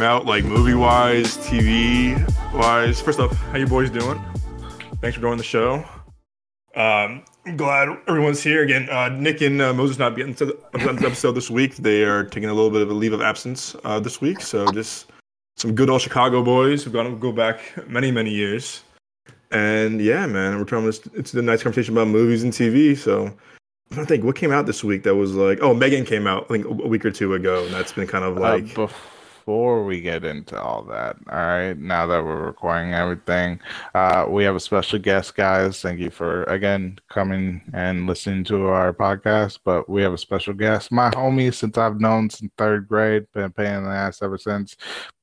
came out, like movie wise, TV wise. First off, how you boys doing? Thanks for joining the show. Um, I'm glad everyone's here again. Uh, Nick and uh, Moses not getting to the episode this week. They are taking a little bit of a leave of absence uh, this week. So just some good old Chicago boys who've got to go back many many years. And yeah, man, we're trying to. It's a nice conversation about movies and TV. So I don't think what came out this week that was like, oh, Megan came out I think a week or two ago, and that's been kind of uh, like. Uh, before we get into all that, all right, now that we're recording everything, uh, we have a special guest, guys. Thank you for again coming and listening to our podcast. But we have a special guest, my homie, since I've known since third grade, been paying the ass ever since.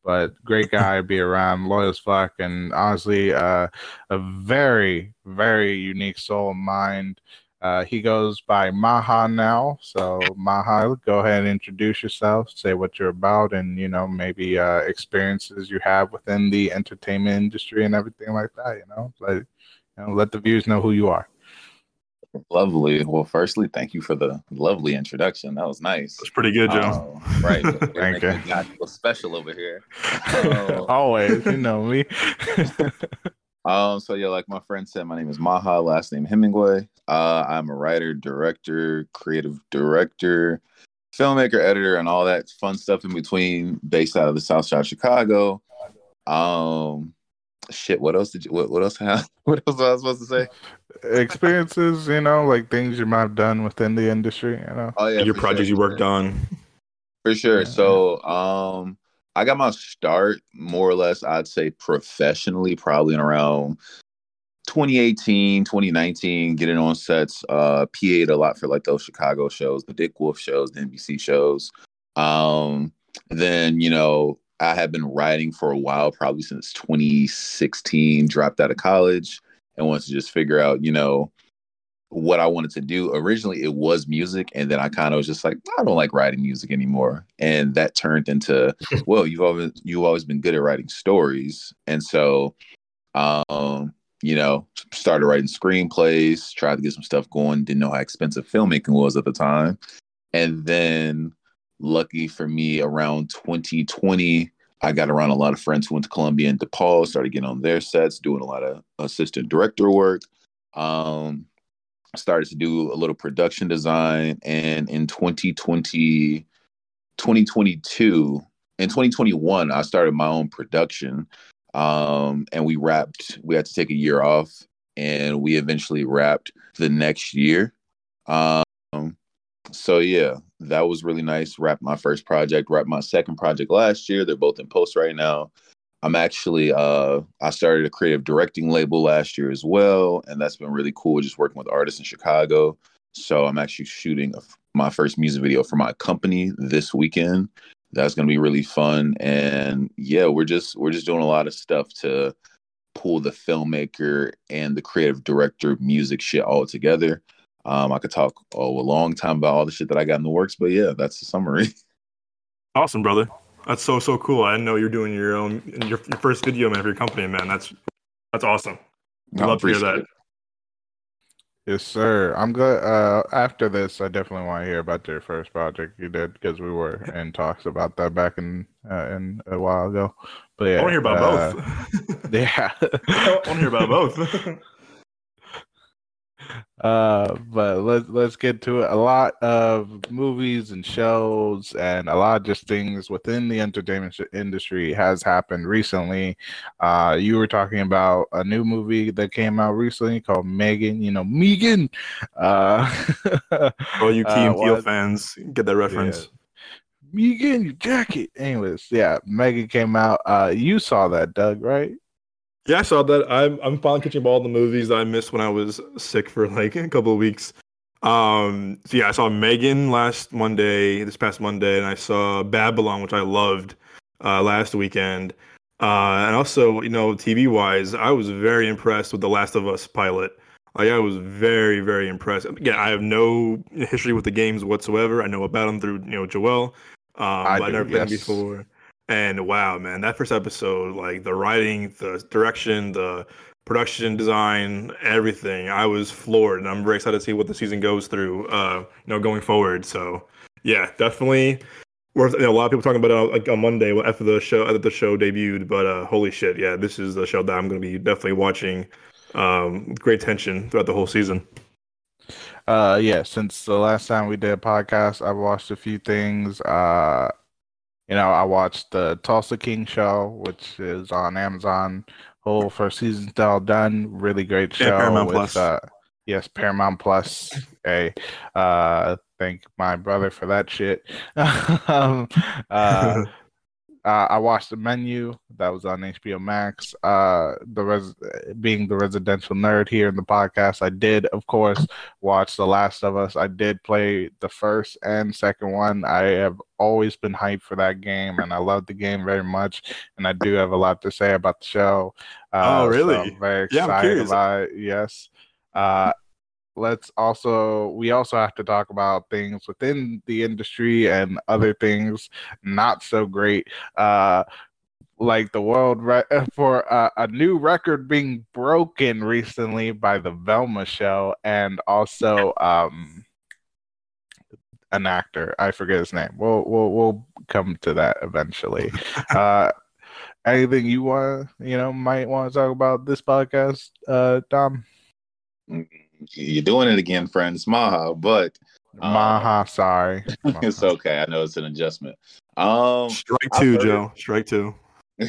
But great guy, be around, loyal as fuck, and honestly, uh, a very, very unique soul mind. Uh, he goes by Maha now. So Maha, go ahead and introduce yourself, say what you're about, and you know maybe uh, experiences you have within the entertainment industry and everything like that. You know, let you know, let the viewers know who you are. Lovely. Well, firstly, thank you for the lovely introduction. That was nice. That's pretty good, Joe. Uh, right. thank you. Got special over here. Uh, Always, you know me. Um, so yeah, like my friend said, my name is Maha, last name Hemingway. Uh, I'm a writer, director, creative director, filmmaker, editor, and all that fun stuff in between, based out of the South Side of Chicago. Um, shit, what else did you? What, what else? Have, what else was I supposed to say? Experiences, you know, like things you might have done within the industry, you know. Oh yeah, your projects sure, you worked on. For sure. Yeah. So, um, I got my start more or less, I'd say professionally, probably in around 2018, 2019, getting on sets, uh, PA'd a lot for like those Chicago shows, the Dick Wolf shows, the NBC shows. Um, then, you know, I had been writing for a while, probably since 2016, dropped out of college and wanted to just figure out, you know, what I wanted to do. Originally, it was music, and then I kind of was just like, I don't like writing music anymore, and that turned into, well, you've always you've always been good at writing stories, and so, um, you know, started writing screenplays, tried to get some stuff going. Didn't know how expensive filmmaking was at the time, and then, lucky for me, around 2020. I got around a lot of friends who went to Columbia and DePaul, started getting on their sets, doing a lot of assistant director work. Um, started to do a little production design and in 2020 2022 in 2021 i started my own production. Um, and we wrapped we had to take a year off and we eventually wrapped the next year. Um, so yeah that was really nice. Wrapped my first project wrapped my second project last year. They're both in post right now I'm actually uh I started a creative directing label last year as well, and that's been really cool just working with artists in Chicago. So I'm actually shooting a, my first music video for my company this weekend. That's going to be really fun and yeah, we're just we're just doing a lot of stuff to pull the filmmaker and the creative director music shit all together. Um, I could talk oh, a long time about all the shit that I got in the works, but yeah, that's the summary. Awesome, brother. That's so so cool. I didn't know you're doing your own your, your first video man for your company, man. That's that's awesome. I love to hear that. It. Yes, sir. I'm good. Uh, after this, I definitely want to hear about your first project you did because we were in talks about that back in uh, in a while ago. But yeah, I want to hear about uh, both. yeah, I want to hear about both. Uh, but let's let's get to it. A lot of movies and shows, and a lot of just things within the entertainment industry has happened recently. Uh, you were talking about a new movie that came out recently called Megan. You know, Megan. Uh, All you Key and Peele fans get that reference. Yeah. Megan, your jacket. Anyways, yeah, Megan came out. Uh, you saw that, Doug, right? Yeah, I saw that. I'm I'm finally catching up all the movies that I missed when I was sick for like a couple of weeks. Um, so yeah, I saw Megan last Monday, this past Monday, and I saw Babylon, which I loved uh, last weekend. Uh, and also, you know, TV wise, I was very impressed with the Last of Us pilot. Like, I was very, very impressed. Again, I have no history with the games whatsoever. I know about them through, you know, Joel. Um, I, I never played them before. And wow, man, that first episode, like the writing, the direction, the production design, everything, I was floored, and I'm very excited to see what the season goes through, uh, you know, going forward. So, yeah, definitely worth. You know, a lot of people talking about it like on Monday after the show after the show debuted. But uh, holy shit, yeah, this is the show that I'm going to be definitely watching. Um, great tension throughout the whole season. Uh, yeah. Since the last time we did a podcast, I've watched a few things. Uh, you know, I watched the Tulsa King show, which is on Amazon. Whole first season's all done. Really great show. Yeah, Paramount with, Plus. Uh, yes, Paramount Plus. A uh, thank my brother for that shit. um, uh, uh, I watched the menu that was on HBO Max. Uh, the res- being the residential nerd here in the podcast, I did, of course, watch The Last of Us. I did play the first and second one. I have always been hyped for that game, and I love the game very much. And I do have a lot to say about the show. Uh, Oh, so really? I'm very Yeah, I'm excited about it. Yes. Uh, let's also we also have to talk about things within the industry and other things not so great uh like the world re- for a, a new record being broken recently by the Velma show and also um an actor. I forget his name. We'll we'll, we'll come to that eventually. Uh anything you want you know might want to talk about this podcast uh Dom You're doing it again, friends. Maha, but Uh, Maha sorry it's okay. I know it's an adjustment. Um, Strike two, heard Joe. Strike two.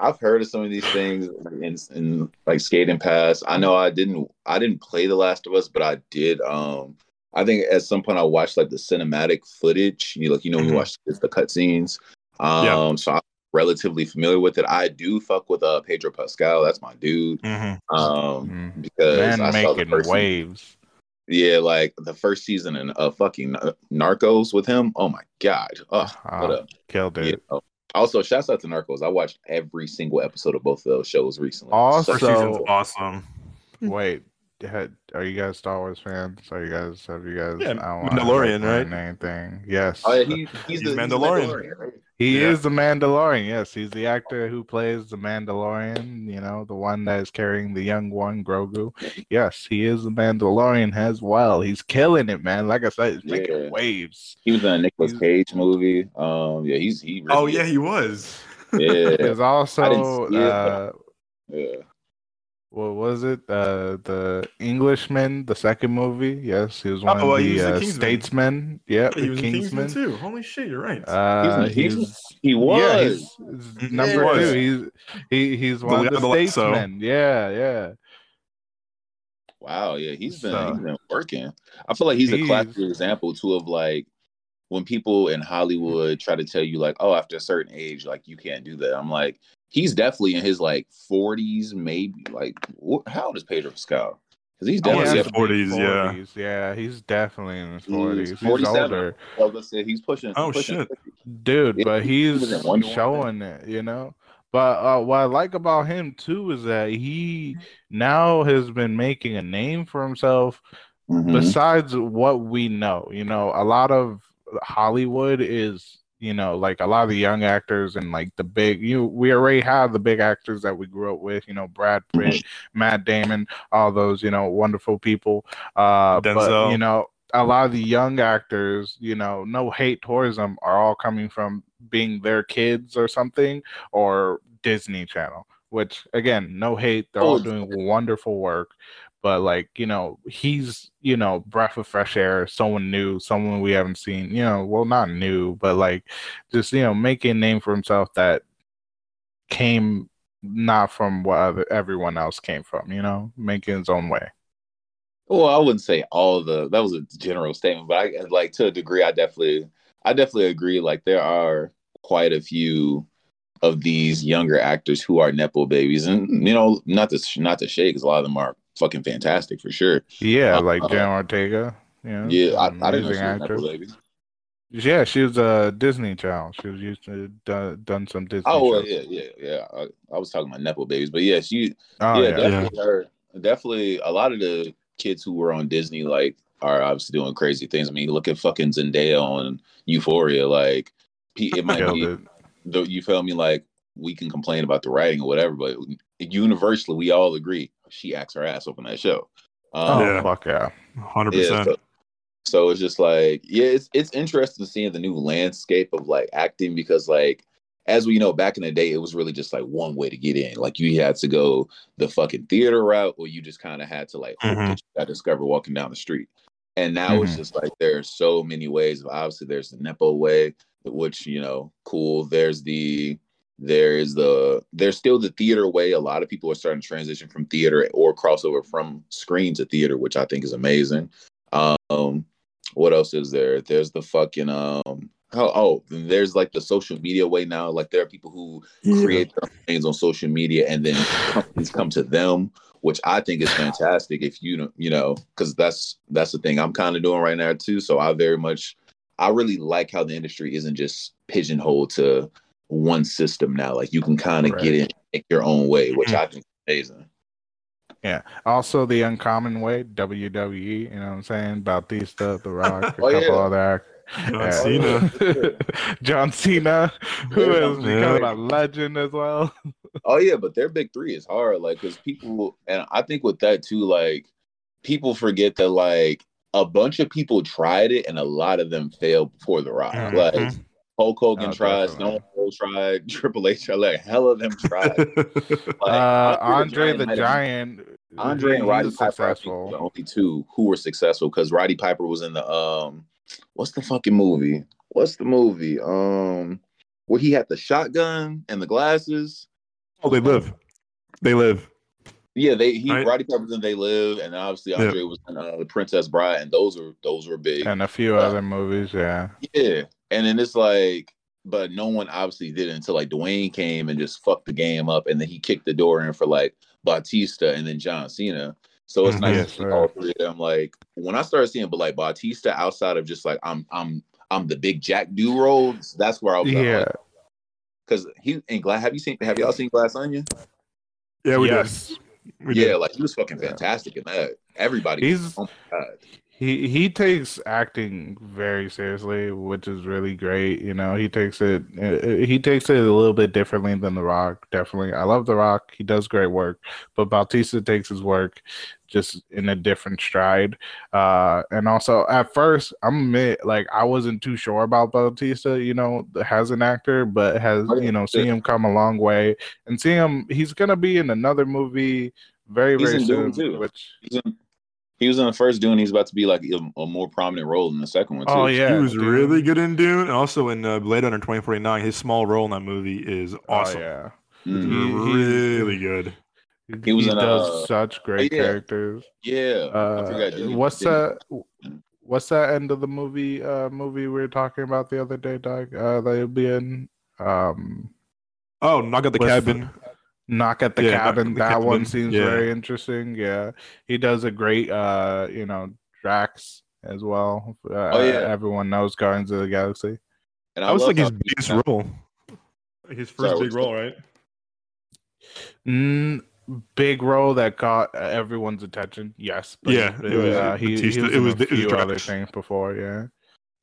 I've heard of some of these things in, in like skating pass. I know I didn't I didn't play The Last of Us, but I did. Um, I think at some point I watched like the cinematic footage. You like you know when you Mhm. watch just the cutscenes. Um, Yeah. so I'm relatively familiar with it. I do fuck with uh Pedro Pascal. That's my dude. Mm-hmm. Um, Mhm. because man I saw the making first season- waves Yeah, like the first season in uh, fucking Narcos with him. Oh my god. Oh, what Uh, up? killed Yeah. it. Also, shouts out to Narcos. I watched every single episode of both of those shows recently. Also- First season's awesome. Wait, had, are you guys Star Wars fans? Are you guys have you guys? Yeah, I don't wanna Mandalorian, ruin right? Anything? Yes. oh, yeah, he, he's, He's the, he's Mandalorian. right? he yeah. is the Mandalorian. Yes, he's the actor who plays the Mandalorian. You know, the one that is carrying the young one, Grogu. Yes, he is the Mandalorian as well. He's killing it, man. Like I said, he's making Yeah. waves. He was in a Nicolas He's- Cage movie. Um, yeah, he's he. Really Oh yeah, is. he was. yeah, There's also see it, but- uh, yeah. What was it? Uh, the Englishman, the second movie. Yes, he was one Oh, of well, he the uh, statesmen. Yeah, he was in Kingsman. Kingsman too. Holy shit, you're right. Uh, He's he's He yeah, was. he's, he's Mhm. number was. two. He's he he's one guy of the the lasso. statesmen. Yeah, yeah. Wow, yeah, he's been So- he's been working. I feel like he's a classic example too of like when people in Hollywood try to tell you like, oh, after a certain age, like you can't do that. I'm like, he's definitely in his like 40s, maybe. Like, wh- how old is Pedro Pascal? Because he's I wanna definitely. say 40s, yeah. 40s, yeah. He's definitely in his forties. He's, 47. older, I was gonna say he's pushing. Oh, pushing shit. 50. dude, Yeah, but he he's was in Wonder Woman. showing it. You know. But uh, what I like about him too is that he now has been making a name for himself Mhm. besides what we know, you know, a lot of Hollywood is, you know, like a lot of the young actors and like the big you we already have the big actors that we grew up with, you know, Brad Pitt, Matt Damon, all those, you know, wonderful people. Uh but you know, a lot of the young actors, you know, no hate towards them are all coming from being their kids or something or Disney Channel, which again, no hate, they're all Oh, doing wonderful work but like you know he's you know breath of fresh air someone new someone we haven't seen you know well not new but like just you know making a name for himself that came not from what other, everyone else came from you know making his own way Well, I wouldn't say all the that was a general statement, but I like to a degree I definitely I definitely agree. Like there are quite a few of these younger actors who are nepo babies, and you know, not to not to shake, because a lot of them are fucking fantastic for sure. yeah Uh, like Jen Ortega you know, Yeah, I, I didn't know she was a actress. baby. yeah she was a Disney child. she was used to done, done some Disney Oh shows. yeah, yeah, yeah. I, I was talking about nepo babies, but yeah, she oh yeah, yeah, definitely her definitely a lot of the kids who were on Disney like are obviously doing crazy things. I mean, look at fucking Zendaya on Euphoria. Like, it might be it. the, you feel me? Like we can complain about the writing or whatever, but universally we all agree she acts her ass off on that show. oh Um, Yeah. fuck yeah Hundred yeah, percent. so, So it's just like, yeah, it's it's interesting seeing the new landscape of like acting because like as we know, back in the day, it was really just like one way to get in. Like you had to go the fucking theater route, or you just kind of had to like hope Mhm. that you got discovered walking down the street. And now it's Mhm. just like there's so many ways. Obviously, there's the Nepo way, which you know, cool. There's the there's the there's still the theater way. A lot of people are starting to transition from theater or crossover from screen to theater, which I think is amazing. Um, what else is there? There's the fucking um. Oh, oh, there's like the social media way now. Like there are people who create their things on social media and then companies come to them which i think is fantastic if you don't you know because that's that's the thing i'm kind of doing right now too so i very much i really like how the industry isn't just pigeonholed to one system now like you can kind of Right. get in make your own way which i think is amazing Yeah. Also, the uncommon way, WWE. You know what I'm saying? Bautista, The Rock, a Oh, couple yeah. other actors. John Cena. John Cena, who Yeah. has become a legend as well. oh yeah but their big three is hard like because people and i think with that too like people forget that like a bunch of people tried it and a lot of them failed before the rock Mhm. like Hulk Hogan Oh, tried. Stone Cold tried, Triple H tried, like hell of them tried. Like, uh, Andre the Giant. Andre and Roddy Piper the only two who were successful because Roddy Piper was in the um, what's the fucking movie? What's the movie? Um, where he had the shotgun and the glasses. oh, they live. They live. Yeah, they he Right. Roddy Piper in They Live, and obviously Andre was in uh, the Princess Bride, and those were those were big. And a few Uh, other movies, yeah. Yeah, and then it's like, but no one obviously did it until like Dwayne came and just fucked the game up, and then he kicked the door in for like Bautista and then John Cena. So it's Mhm. nice Yes, to see sir. all three of them. Like when I started seeing, but like Bautista outside of just like I'm I'm I'm the big Jack do roles. That's where I was. Yeah. because he and Glass. Have you seen? Have y'all seen Glass Onion? Yeah, we yes. did. We yeah, did. like he was fucking Yeah. fantastic in that. Everybody. He's oh my god. He he takes acting very seriously, which is really great. You know, he takes it uh, he takes it a little bit differently than The Rock. Definitely, I love The Rock. He does great work, but Bautista takes his work just in a different stride. Uh, and also, at first, I'm admit like I wasn't too sure about Bautista. You know, as an actor, but has Oh, you know seen him come a long way and seeing him. He's gonna be in another movie very He's very soon, which. He's in, he was in the first Dune. He's about to be like a, a more prominent role in the second one too. Oh yeah, he was dude. really good in Dune, and also in uh, Blade Runner 2049. His small role in that movie is awesome. Oh yeah. Mhm. He- he- really good. He was in, does uh, such great yeah. characters. Yeah, I Uh, forgot. What's that? What's that end of the movie? Uh, movie we were talking about the other day, Doug. Uh, they'll be in. Um, Oh, knock at the What's cabin. Knock at the Yeah, Knock at cabin. the that one seems yeah. very interesting. Yeah, he does a great. Uh, you know, Drax as well. Uh, Oh, yeah. everyone knows Guardians of the Galaxy. And That was like his how he- biggest role. Like his first Sorry, big what's role, right? Mm, big role that got uh, everyone's attention. Yes. Yeah, but, it was uh, he, he was it was- a it was other things before. Yeah.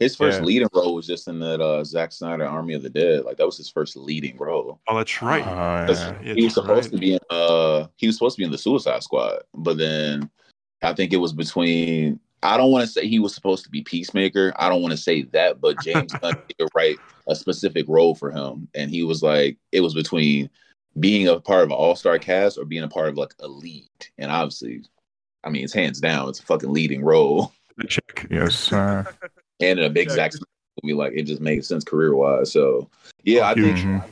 His first Yeah. leading role was just in that uh, Zack Snyder Army of the Dead. Like that was his first leading role. Oh, that's right. Oh, 'Cause yeah. Yeah, he was supposed right. to be in uh he was supposed to be in the Suicide Squad, but then I think it was between I don't want to say he was supposed to be Peacemaker. I don't want to say that, but James Gunn did write a specific role for him, and he was like, it was between being a part of an all star cast or being a part of like a lead. And obviously, I mean, it's hands down, it's a fucking leading role, Check. Yes, sir. And in a big Yeah. Zack movie, like it just made sense career wise. So yeah, I think Huge. Mhm.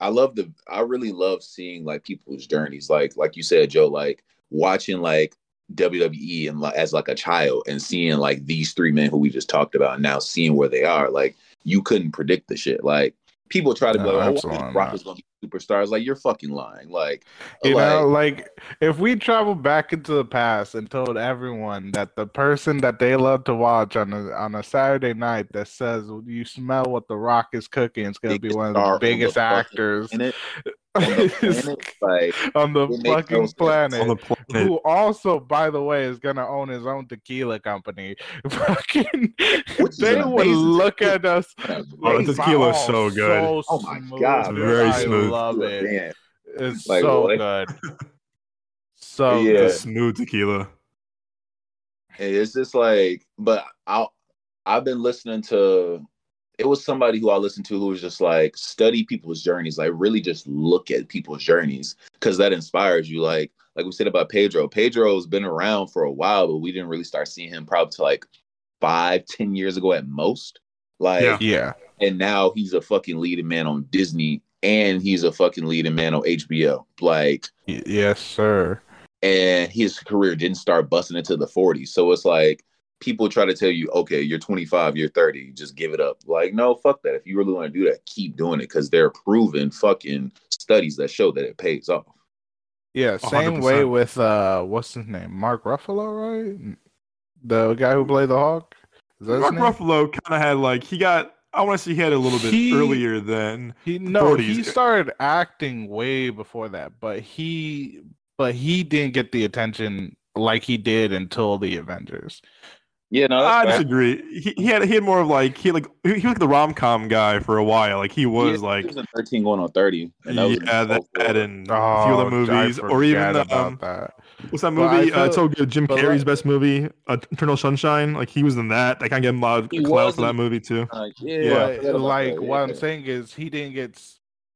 I love the I really love seeing like people's journeys. Like like you said, Joe, like watching like WWE and like, as like a child and seeing like these three men who we just talked about and now seeing where they are. Like you couldn't predict the shit. Like people try to be No, like, oh, absolutely Rock not. is gonna be superstars. Like you're fucking lying. Like You like, know, like if we travel back into the past and told everyone that the person that they love to watch on a on a Saturday night that says you smell what the Rock is cooking, it's gonna be one of the biggest actors on the planet, like on the it makes no fucking planet. On the planet. who also, by the way, is gonna own his own tequila company. Fucking, Which they would look tequila. at us. Oh, the tequila is so oh, good. Oh my smooth. God, Very I smooth. love it. Man. It's Like, so what? good. So Yeah. good. Smooth tequila. It's just like, but I I've been listening to. It was somebody who I listened to who was just like study people's journeys, like really just look at people's journeys because that inspires you. Like like we said about Pedro. Pedro's been around for a while, but we didn't really start seeing him probably to like five, ten years ago at most. Like Yeah. Yeah. and now he's a fucking leading man on Disney and he's a fucking leading man on HBO. Like Y- yes, sir. and his career didn't start busting into the 40s. So it's like people try to tell you, okay, you're 25, you're 30, just give it up. Like, no, fuck that. If you really want to do that, keep doing it because there are proven fucking studies that show that it pays off. Yeah, same way 100%. with uh, what's his name, Mark Ruffalo, right? The guy who played the Hulk. Is that his Mark name? Ruffalo kind of had like he got. I want to say he had a little bit He- earlier than. He no, 40s. he started acting way before that, but he but he didn't get the attention like he did until the Avengers. Yeah, no, I that's fair. disagree. He, he had he had more of like he like he he was like the rom com guy for a while. Like he was Yeah, like he was in 13 going on 30. And that was yeah that, before- and Oh, a few other movies or even forget um, that. what's that movie? I movie? Uh, it's so good. Jim Carrey's like- best movie, uh, Eternal Sunshine. Like he was in that. Like I can't get him a lot of clout for that movie too. Uh, yeah, Yeah. But like that, what I'm saying is he didn't get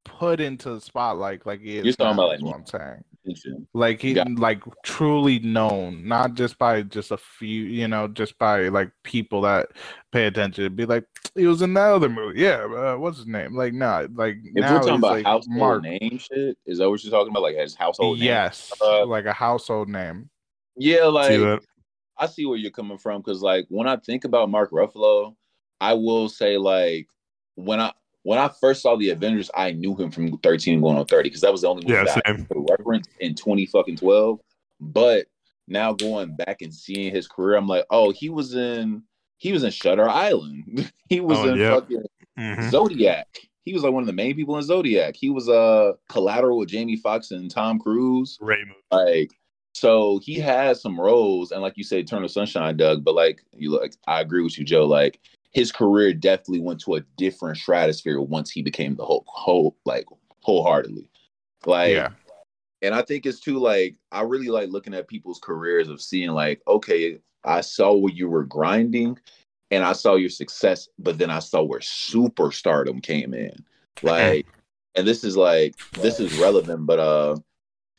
put into the spotlight like he is. You're talking now, about, is like, what I'm saying. Interesting. Like he Got- like truly known, not just by just a few, you know, just by like people that pay attention. Be like, he was in that other movie. Yeah, uh, what's his name? Like, nah, like If now we're talking about like household Mark. name shit, is that what you're talking about? Like his household name? Yes, Uh, like a household name. Yeah, like See? I see where you're coming from because like when I think about Mark Ruffalo, I will say like when I when I first saw the Avengers, I knew him from 13 going on 30 because that was the only movie Yeah, that I same. could reference in 20 fucking 12. But now going back and seeing his career, I'm like, oh, he was in he was in Shutter Island. he was Oh, in yep. fucking Mhm. Zodiac. He was like one of the main people in Zodiac. He was uh collateral with Jamie Foxx and Tom Cruise. Movie. Like, so he has some roles, and like you said, Eternal Sunshine, Doug. But like you like, I agree with you, Joe. Like his career definitely went to a different stratosphere once he became the whole whole like wholeheartedly. Like, yeah, and I think it's too like I really like looking at people's careers of seeing like, okay, I saw where you were grinding, and I saw your success, but then I saw where superstardom came in. Like, and this is like this is relevant, but uh,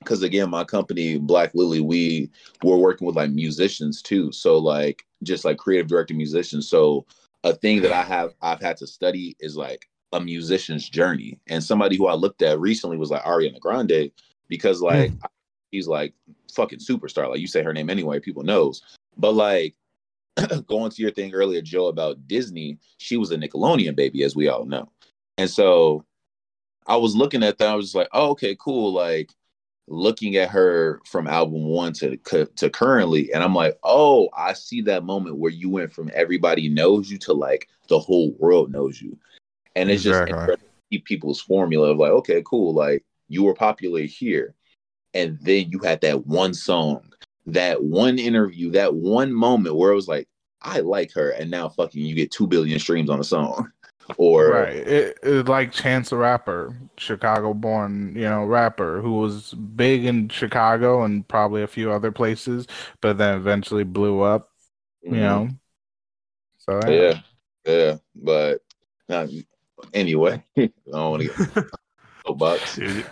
because again, my company Black Lily, we we're working with like musicians too. So like just like creative director musicians. So a thing that I have I've had to study is like a musician's journey. And somebody who I looked at recently was like Ariana Grande, because hmm. like he's like fucking superstar. Like you say her name anyway, people knows. But like going to your thing earlier, Joe, about Disney, she was a Nickelodeon baby, as we all know. And so I was looking at that, I was just like, oh, okay, cool. Like looking at her from album one to to currently, and I'm like, oh, I see that moment where you went from everybody knows you to like the whole world knows you. And it's just Exactly. interesting to people's formula of like, okay, cool, like you were popular here, and then you had that one song, that one interview, that one moment where it was like, I like her, and now fucking you get two billion streams on a song. Or right. It, it like Chance the Rapper, Chicago-born, you know, rapper who was big in Chicago and probably a few other places, but then eventually blew up. You know. So Mm-hmm. yeah, yeah, but uh, anyway, I don't want to get soapbox. Dude.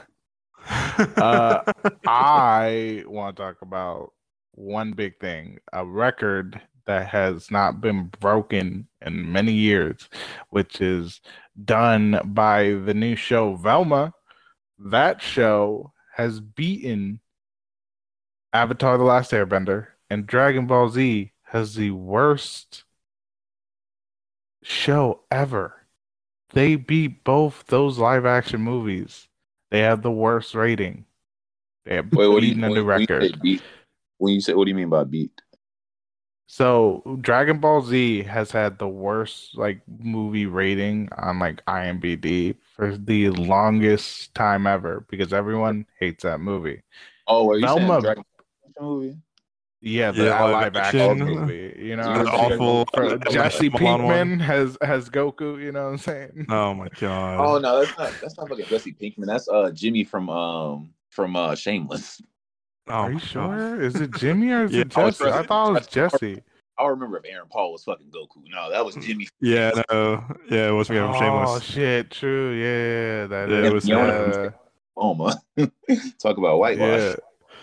Uh, I want to talk about one big thing a record that has not been broken in many years, which is done by the new show Velma. That show has beaten Avatar The Last Airbender, and Dragon Ball Z has the worst show ever. They beat both those live action movies. They have the worst rating. They have Wait, what do you, beaten a when, new when you say beat? When you say, what do you mean by beat? So Dragon Ball Z has had the worst like movie rating on like IMDb for the longest time ever because everyone hates that movie. Oh, are you Velma- saying Dragon Ball movie? Yeah, the Yeah, live live action action. movie. You know, Yeah, what I'm saying? awful- For Jesse Pinkman has has Goku. You know what I'm saying? oh my god. Oh no, that's not that's not fucking Jesse Pinkman. That's uh Jimmy from um from uh Shameless. Oh Are my you God. sure? Is it Jimmy or is Yeah, it Jesse? I pressing- thought it was Jesse. I remember if Aaron Paul was fucking Goku. No, that was Jimmy. Yeah, no, yeah, it was me. Oh Shameless. shit! True. Yeah, that Yeah, it was, uh, Oma. Talk about whitewash.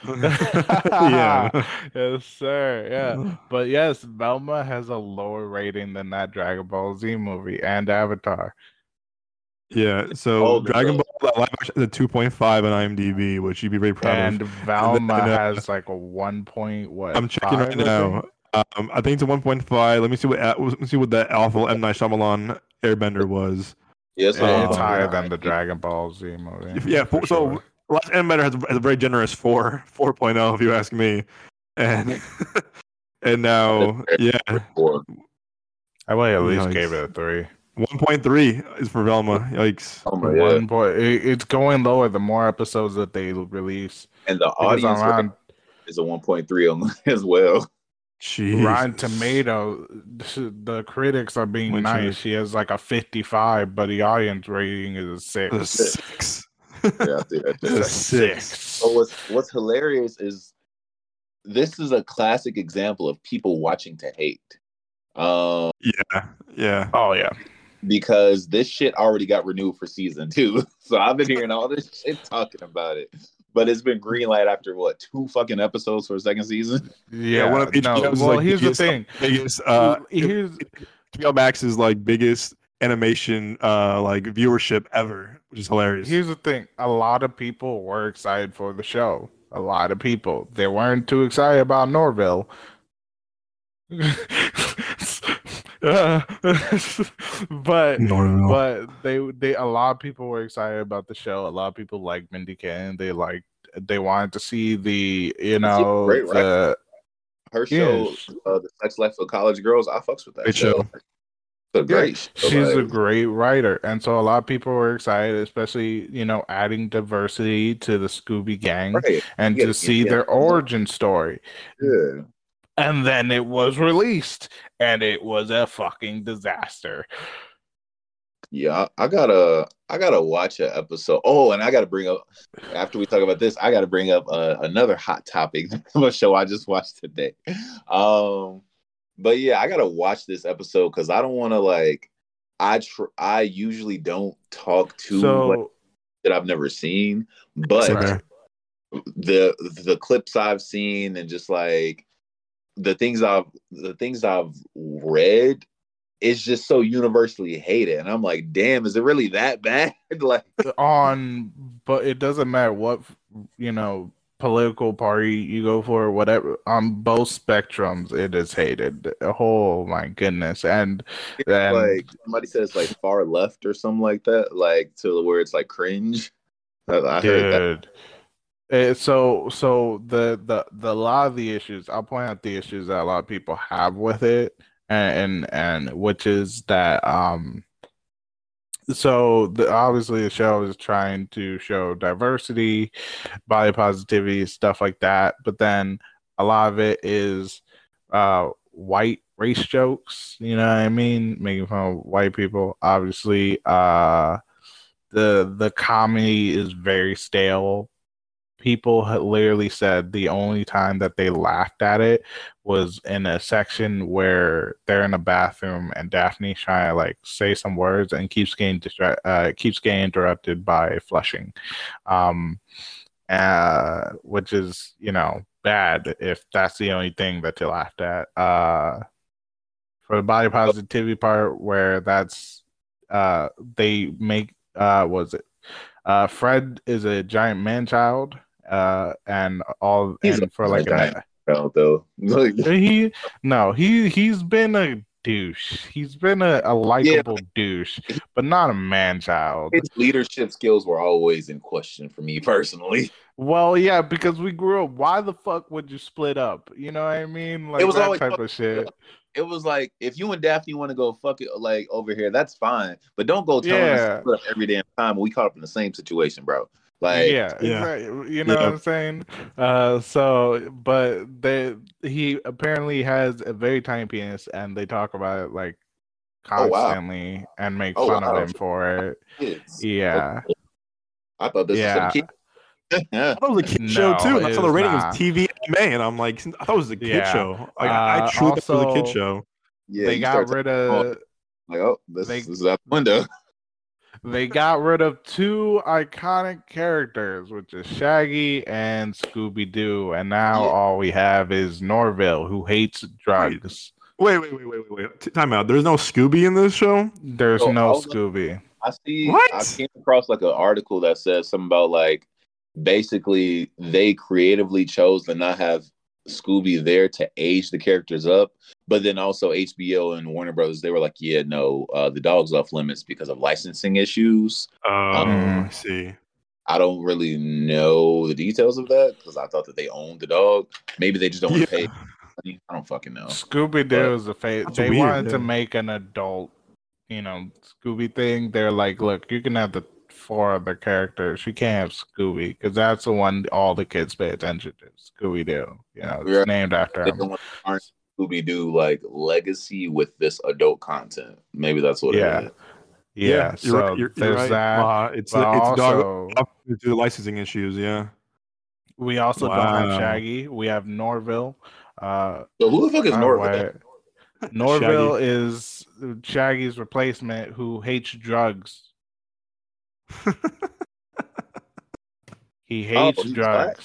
yeah. yeah. yes, sir. Yeah. But yes, Velma has a lower rating than that Dragon Ball Z movie and Avatar. Yeah, so Oh, Dragon Ball that live action is a 2.5 on IMDb, which you'd be very proud And of. and then, uh, has like a one point what? I'm checking right now. Um, I think it's a 1.5. Let me see what let me see what that awful M Night Shyamalan Airbender was. Yeah, it's, Oh, Yeah, it's yeah. higher than the Dragon Ball Z movie. If- yeah, for for- so sure. Last Airbender has, a- has a very generous four 4.0 if you ask me, and and now yeah, I would at least Yikes. gave it a three. 1.3 is for Velma. Yikes. oh my. One point. it- it's going lower the more episodes that they release. And the Because audience on is a 1.3 on as well. Jeez. Rotten Tomato, the critics are being Which nice. is- She has like a 55, but the audience rating is a A six. six. Yeah, I think that's A just- six. So what's what's hilarious is this is a classic example of people watching to hate. Um, Yeah, yeah. Oh yeah. Because this shit already got renewed for season two. So I've been hearing all this shit talking about it. But it's been green light after what two fucking episodes for a second season? Yeah. one of no, well, like, here's the thing. Biggest uh here's HBO Max's like biggest animation uh like viewership ever, which is hilarious. here's the thing. A lot of people were excited for the show. A lot of people. They weren't too excited about Norville. Uh, but Norville. but they they a lot of people were excited about the show. A lot of people liked Mindy Kaling. They liked they wanted to see the you know great, right? the Her show, Yes. uh, the Sex Life of College Girls, I fucks with that Great show. show. It's a great show. she's a great writer, and so a lot of people were excited, especially you know adding diversity to the Scooby Gang right. and Yeah, to see yeah. their origin story. Yeah. And then it was released, and it was a fucking disaster. Yeah, I I gotta, I gotta watch an episode. Oh, and I gotta bring up after we talk about this, I gotta bring up uh, another hot topic of a show I just watched today. Um, but yeah, I gotta watch this episode because I don't want to like. I tr- I usually don't talk to like, that I've never seen, but Same here. the the clips I've seen and just like the things I've the things I've read is just so universally hated. And I'm like, damn, is it really that bad? like on but it doesn't matter what you know political party you go for whatever on both spectrums it is hated oh my goodness and And- like somebody says, like far left or something like that, like to where it's like cringe. I, I heard that. Eh, so so the the the a lot of the issues i'll point out the issues that a lot of people have with it and and, and which is that um so the, obviously the show is trying to show diversity body positivity stuff like that but then a lot of it is uh white race jokes you know what i mean? Making fun of white people obviously uh the the comedy is very stale people literally said the only time that they laughed at it was in a section where they're in a bathroom and Daphne's trying to like say some words and keeps getting distra- uh, keeps getting interrupted by flushing, um, uh, which is you know bad if that's the only thing that they laughed at. Uh, for the body positivity part, where that's uh, they make uh, was it? Uh, Fred is a giant man child, uh, and all He's and for like an, though, he no he he's been a douche. He's been a, a likable douche, but not a man child. his leadership skills were always in question for me personally. Well, yeah, because we grew up. Why the fuck would you split up? You know what I mean? Like was that always type of shit. It was like if you and Daphne want to go fuck it like over here, that's fine. But don't go telling Yeah. us split up every damn time. We caught up in the same situation, bro. Like yeah, Yeah. exactly. You know Yeah. what I'm saying? Uh, so, but they he apparently has a very tiny penis, and they talk about it like Oh, wow. constantly and make Oh, fun wow. of him for it. kids. Yeah. I thought this Yeah. was some kid. I thought it was a kid show too. And I saw the is rating not. was TVMA, and I'm like, I thought it was a kid Yeah. show. Like, I Uh, I truly thought it was a kid show. yeah, they got rid of like, oh, this, they- this is out the window. They got rid of two iconic characters, which is Shaggy and Scooby Doo, and now Yeah. all we have is Norville, who hates drugs. Wait, wait, wait, wait, wait, wait. T- Time out. There's no Scooby in this show. There's I no was- Scooby. I see. What? I came across like an article that says something about like basically they creatively chose to not have Scooby there to age the characters up, but then also HBO and Warner Brothers they were like, yeah, no, uh, the dog's off limits because of licensing issues. Oh, Um, I see. I don't really know the details of that because I thought that they owned the dog. Maybe they just don't Yeah. pay. I don't fucking know. Scooby Doo is a fa- That's They weird, wanted to make an adult, you know, Scooby thing. They're like, look, you can have the four other characters. You can't have Scooby because that's the one all the kids pay attention to. Scooby Doo. You know, it's Yeah. named after They him. Don't want to tarnish Scooby Doo like legacy with this adult content. Maybe that's what Yeah. it is. Yeah, you're so. You're, you're there's right. that. Uh, it's but it's dog also, due to the licensing issues. Yeah. we also don't have Shaggy. We have Norville. Uh, So who the fuck is oh, Norville? wait. Norville is Shaggy's replacement who hates drugs. He hates Oh, he's black?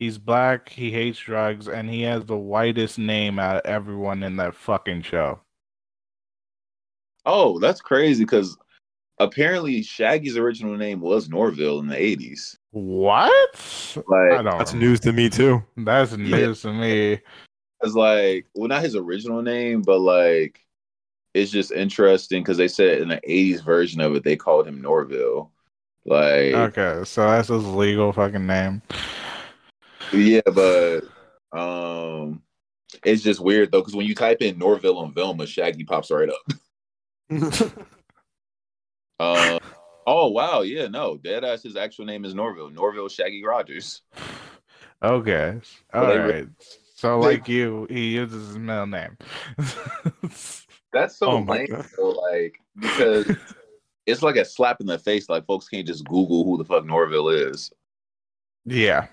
Drugs. He's black. He hates drugs, and he has the whitest name out of everyone in that fucking show. Oh, that's crazy because apparently Shaggy's original name was Norville in the 80s. What? I Like, don't. That's news to me too. That's news to me. it's like, well, not his original name, but like, it's just interesting because they said in the 80s version of it, they called him Norville. Like, Okay, so that's his legal fucking name. Yeah, but um, it's just weird though because when you type in Norville and Velma, Shaggy pops right up. Uh, oh wow, yeah, no, Deadass. His actual name is Norville. Norville Shaggy Rogers. Okay, all Well, they right. re- So, they- like you, he uses his middle name. That's so Oh my lame, God. though, like because it's like a slap in the face. Like folks can't just Google who the fuck Norville is. yeah,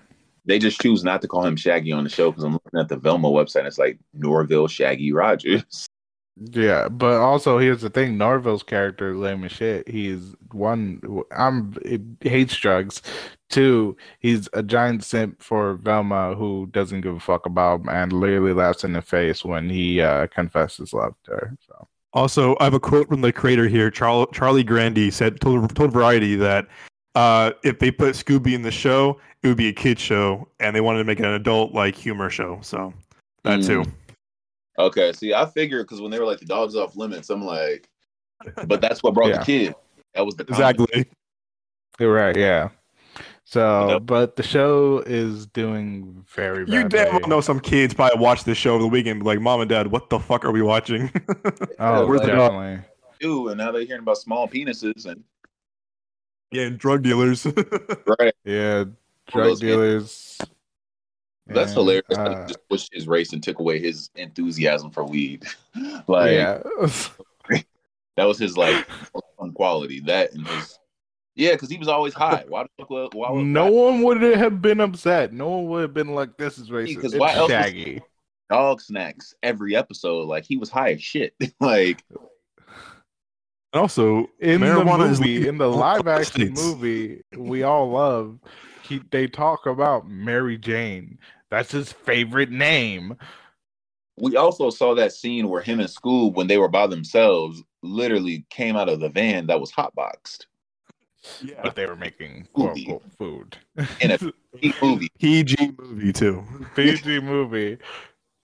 They just choose not to call him Shaggy on the show because I'm looking at the Velma website. It's like Norville Shaggy Rogers. yeah. But also, here's the thing: Norville's character is lame as shit. He's one. I'm it, hates drugs. Two, he's a giant simp for Velma who doesn't give a fuck about him and literally laughs in the face when he uh, confesses love to her. So. Also, I have a quote from the creator here. Charlie Charlie Grandy said told, told Variety that uh, if they put Scooby in the show, it would be a kid show, and they wanted to make it an adult like humor show. So that too. Okay, see, I figured because when they were like the dogs off limits, I'm like, but that's what brought Yeah. the kid. That was the comment. Exactly. You're right, yeah. So, but the show is doing very badly. You damn well know some kids probably watch this show over the weekend, like, "Mom and Dad, what the fuck are we watching?" Oh, Where's the dog? definitely. Too, and now they're hearing about small penises and yeah, and drug dealers. right. Yeah, drug kids. dealers. That's hilarious. uh, that just pushed his race and took away his enthusiasm for weed. like yeah, that was his like quality. That and his yeah, because he was always high. Why the fuck? would- Why would no one would have been upset. No one would have been like, "This is racist." Because It's why else Shaggy. dog snacks every episode? Like he was high as shit. like And also, In the marijuana is movie, legal in the live action states. movie, we all love. He, they talk about Mary Jane. That's his favorite name. we also saw that scene where him and Scoob, when they were by themselves, literally came out of the van that was hotboxed Yeah. But they were making quote Movie. unquote food. in a Peak movie. PG movie too. PG movie.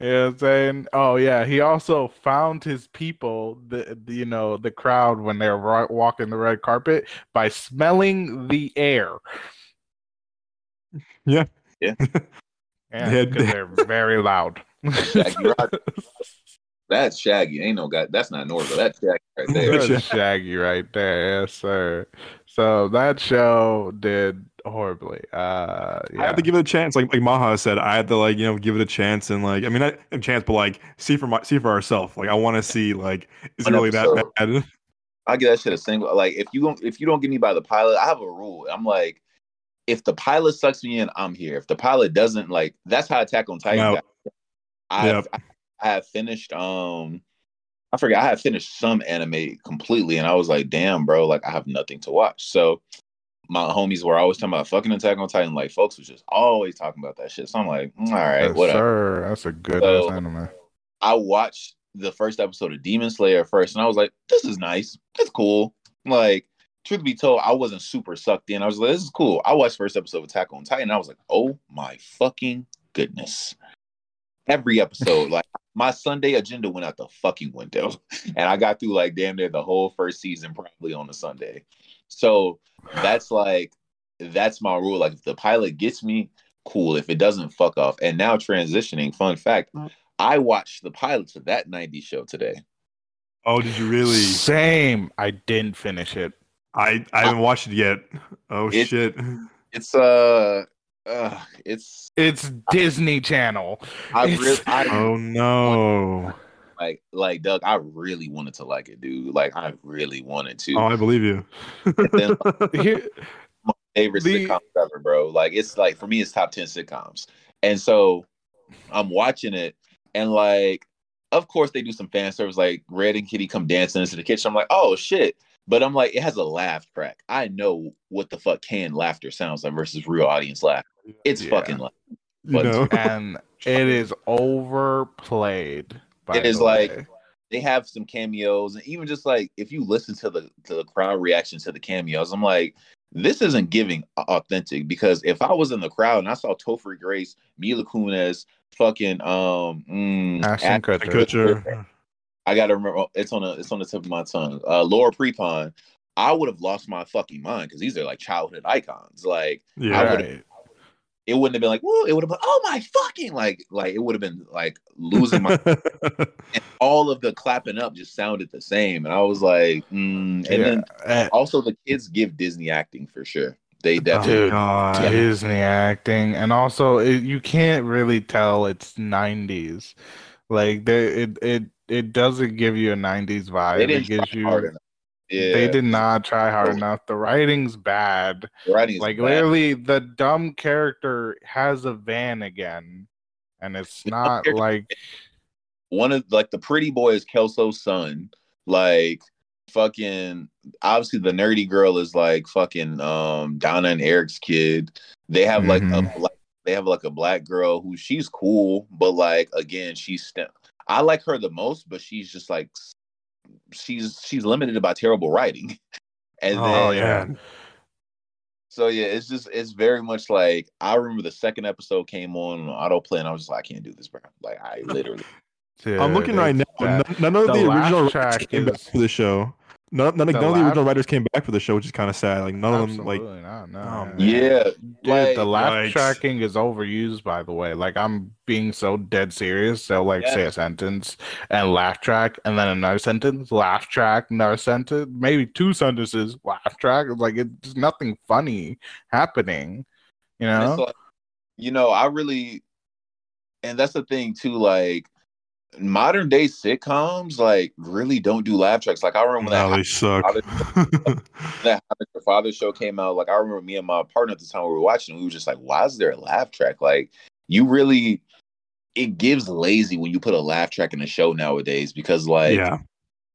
You know what I'm saying? Oh yeah, he also found his people, the, the you know the crowd when they're ri- walking the red carpet by smelling the air. Yeah. Yeah. Yeah, they they're very loud. Shaggy That's Shaggy. Ain't no guy. That's not Norville. That's Shaggy right there. That's Shaggy right there, yes sir. So that show did horribly. Uh, I yeah. have to give it a chance. Like like Maha said, I had to like you know give it a chance and like I mean not a chance, but like see for my see for ourselves. Like I want to see like is it really that bad? I get that shit a single. Like if you don't if you don't get me by the pilot, I have a rule. I'm like, if the pilot sucks me in, I'm here. If the pilot doesn't, like that's how Attack on Titan. out. I Yep. I have finished um I forget I have finished some anime completely and I was like, damn, bro, like I have nothing to watch. So my homies were always talking about fucking Attack on Titan. Like folks was just always talking about that shit. So I'm like, mm, all right, Yes, whatever. sir. That's a good So- ass anime. I watched the first episode of Demon Slayer first, and I was like, this is nice. It's cool. Like, truth be told, I wasn't super sucked in. I was like, this is cool. I watched first episode of Attack on Titan. And I was like, oh my fucking goodness. Every episode, like my Sunday agenda went out the fucking window. And I got through like damn near the whole first season probably on a Sunday. So that's like that's my rule. Like if the pilot gets me, cool. If it doesn't, fuck off. And now transitioning, fun fact, I watched the pilot to that 90s show today. Oh, did you really? Same. I didn't finish it. I I haven't watched it yet. Oh It- shit. It's uh, uh it's It's Disney Channel. I It's- really I Oh no. Like like Doug, I really wanted to like it, dude. Like I really wanted to. Oh, I believe you. then- Here- favorite The- sitcoms ever, bro. Like it's like for me, it's top ten sitcoms. And so I'm watching it, and like, of course they do some fan service, like Red and Kitty come dancing into the kitchen. I'm like, oh shit. But I'm like, it has a laugh track. I know what the fuck canned laughter sounds like versus real audience laugh. It's Yeah. fucking like you know. and it is overplayed. By It is the like- way. they have some cameos, and even just like if you listen to the to the crowd reaction to the cameos, I'm like, this isn't giving authentic because if I was in the crowd and I saw Topher Grace, Mila Kunis, fucking um, mm, Ashton Kutcher. Kutcher. I gotta remember it's on a it's on the tip of my tongue. Uh, Laura Prepon, I would have lost my fucking mind because these are like childhood icons. Like Yeah. I would've- Right. It wouldn't have been like, whoa, it would have been, oh my fucking like like it would have been like losing my and all of the clapping up just sounded the same. And I was like, mm. and Yeah. then Uh, also the kids give Disney acting for sure. They definitely Oh, God. Disney acting, and also it, you can't really tell it's '90s. Like they, it it it doesn't give you a '90s vibe. It gives you. hard enough. Yeah, They did not try hard enough. The writing's bad. The writing is Like bad. literally, the dumb character has a van again, and it's not like one of like the pretty boy is Kelso's son. Like fucking obviously the nerdy girl is like fucking um Donna and Eric's kid. They have like Mhm. a black they have like a black girl who she's cool, but like again, she's st- I like her the most, but she's just like she's she's limited by terrible writing. And oh, then Oh yeah. so yeah, it's just it's very much like I remember the second episode came on autoplay and I was just like, I can't do this, bro. Like I literally I'm looking right now. bad. None, none of The the, original track writers came back is- for the show. None, none, The none of the original writers came back for the show, which is kind of sad. Like none of them, like not. No, Oh, man. man. Yeah. Dude, like the laugh Yikes. tracking is overused, by the way. Like I'm being so dead serious. They'll like say a sentence and laugh track, and then another sentence, laugh track, another sentence, maybe two sentences, laugh track. Like it's nothing funny happening. You know? like, you know, I really, and that's the thing too. Like modern day sitcoms, like really don't do laugh tracks. Like I remember no, when they suck. that that How Your Father show came out. Like I remember me and my partner at the time we were watching. We were just like, why is there a laugh track? Like you really, it gives lazy when you put a laugh track in a show nowadays because like yeah,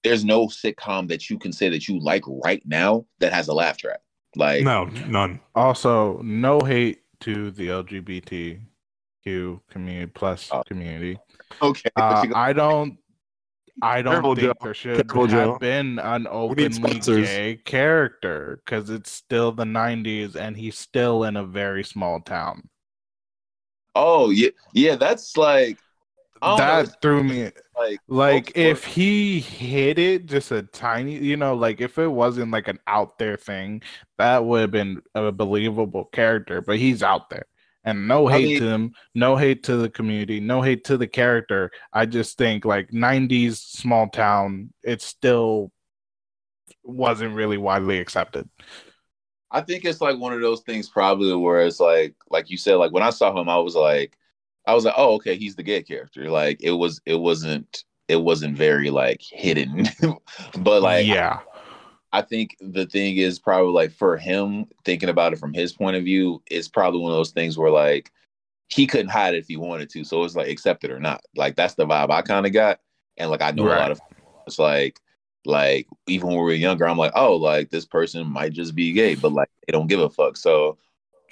there's no sitcom that you can say that you like right now that has a laugh track. Like no, none. Also, no hate to the LGBTQ community plus Oh. community. Okay, but Uh, you I don't. I don't Careful, think Joe. there should Careful, have Joe. been an openly gay character because it's still the '90s and he's still in a very small town. oh yeah, yeah, that's like I don't know, That threw me. like Like if he hit it just a tiny, you know, like if it wasn't like an out there thing, that would have been a believable character. But he's out there, and no I hate mean- to him, no hate to the community, no hate to the character. I just think like '90s small town, it still wasn't really widely accepted. I think it's like one of those things probably where it's like like you said, like when I saw him, I was like I was like, oh, okay, he's the gay character. Like it was it wasn't it wasn't very like hidden. but like yeah, I think the thing is probably like for him thinking about it from his point of view, it's probably one of those things where like he couldn't hide it if he wanted to. So it's like accept it or not. Like that's the vibe I kind of got. And like I know Right. a lot of it's like like even when we were younger, I'm like, oh, like this person might just be gay, but like they don't give a fuck. So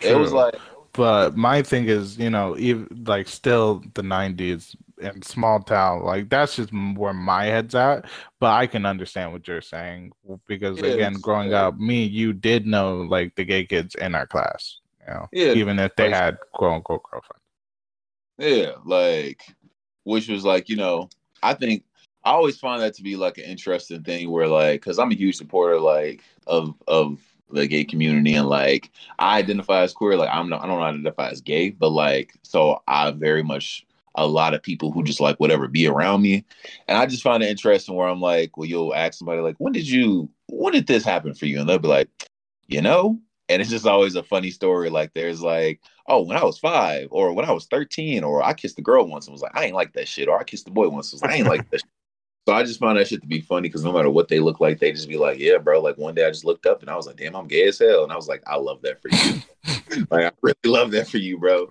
it was like But my thing is, you know, even like still the '90s and small town, like that's just where my head's at. But I can understand what you're saying because Yeah, again, it's- growing yeah. up, me, you did know like the gay kids in our class, you know, Yeah, even if they like- had quote unquote girlfriend. Yeah, like which was like, you know, I think I always find that to be like an interesting thing where like cuz I'm a huge supporter like of of the gay community and like I identify as queer like I'm not I don't identify as gay, but like so I very much a lot of people who just like whatever be around me. And I just find it interesting where I'm like, well, you'll ask somebody like, when did you when did this happen for you? And they'll be like, you know? And it's just always a funny story. Like there's like oh, when I was five, or when I was 13, or I kissed a girl once and was like, I ain't like that shit, or I kissed the boy once and was like, I ain't like that shit. So I just find that shit to be funny because no matter what they look like, they just be like, yeah, bro. Like one day I just looked up and I was like, damn, I'm gay as hell. And I was like, I love that for you. like, I really love that for you, bro.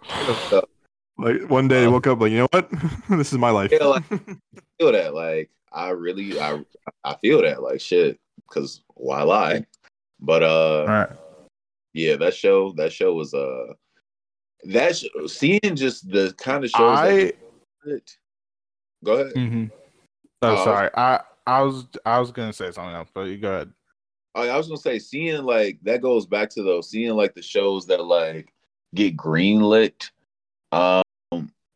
So, Like one day I Uh, woke up like, you know what? this is my life. Yeah, like- I feel that. Like, I really, I, I feel that. Like, shit, because why lie? But, uh, All right. yeah, that show, that show was, uh, that sh- seeing just the kind of shows I. that go ahead. Mm-hmm. Oh, I Oh, sorry. I I was I was gonna say something else, but you go ahead. I, I was gonna say seeing like that goes back to those seeing like the shows that like get greenlit, um,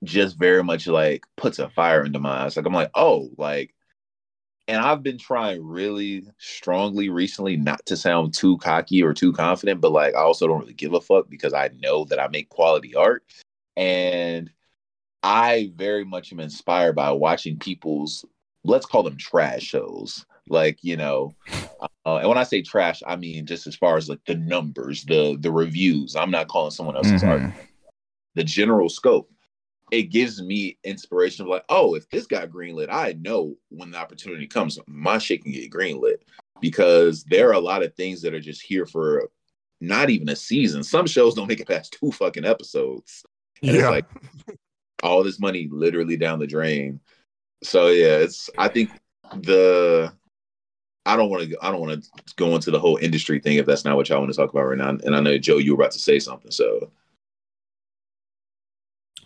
just very much like puts a fire into my eyes. Like I'm like, oh, like, and I've been trying really strongly recently not to sound too cocky or too confident, but like I also don't really give a fuck because I know that I make quality art, and I very much am inspired by watching people's let's call them trash shows, like you know. Uh, and when I say trash, I mean just as far as like the numbers, the the reviews. I'm not calling someone else's art. Mhm. The general scope. It gives me inspiration of like, oh, if this got greenlit, I know when the opportunity comes, my shit can get greenlit because there are a lot of things that are just here for not even a season. Some shows don't make it past two fucking episodes. And it's Yeah. like all this money literally down the drain. So yeah, it's I think the I don't want to I don't want to go into the whole industry thing if that's not what y'all want to talk about right now. And I know Joe, you were about to say something. So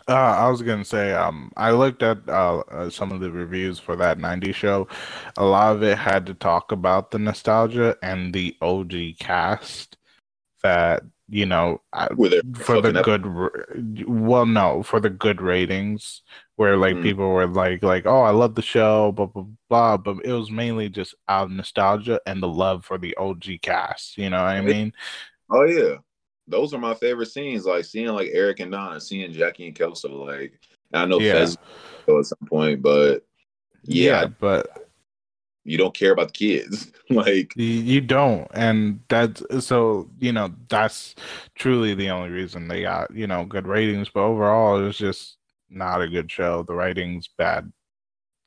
Uh, I was gonna say, um, I looked at uh, uh, some of the reviews for that '90s show. A lot of it had to talk about the nostalgia and the OG cast. That you know, I, were there for the good, r- well, no, for the good ratings, where like Mm. people were like, like, oh, I love the show, blah blah blah. But it was mainly just out of nostalgia and the love for the OG cast. You know what I mean? Oh yeah, those are my favorite scenes. Like seeing like Eric and Don, seeing Jackie and Kelso. Like I know Yeah. At some point, but yeah, but you don't care about the kids. like You, don't, and that's so you know that's truly the only reason they got you know good ratings. But overall, it's just not a good show. The writing's bad.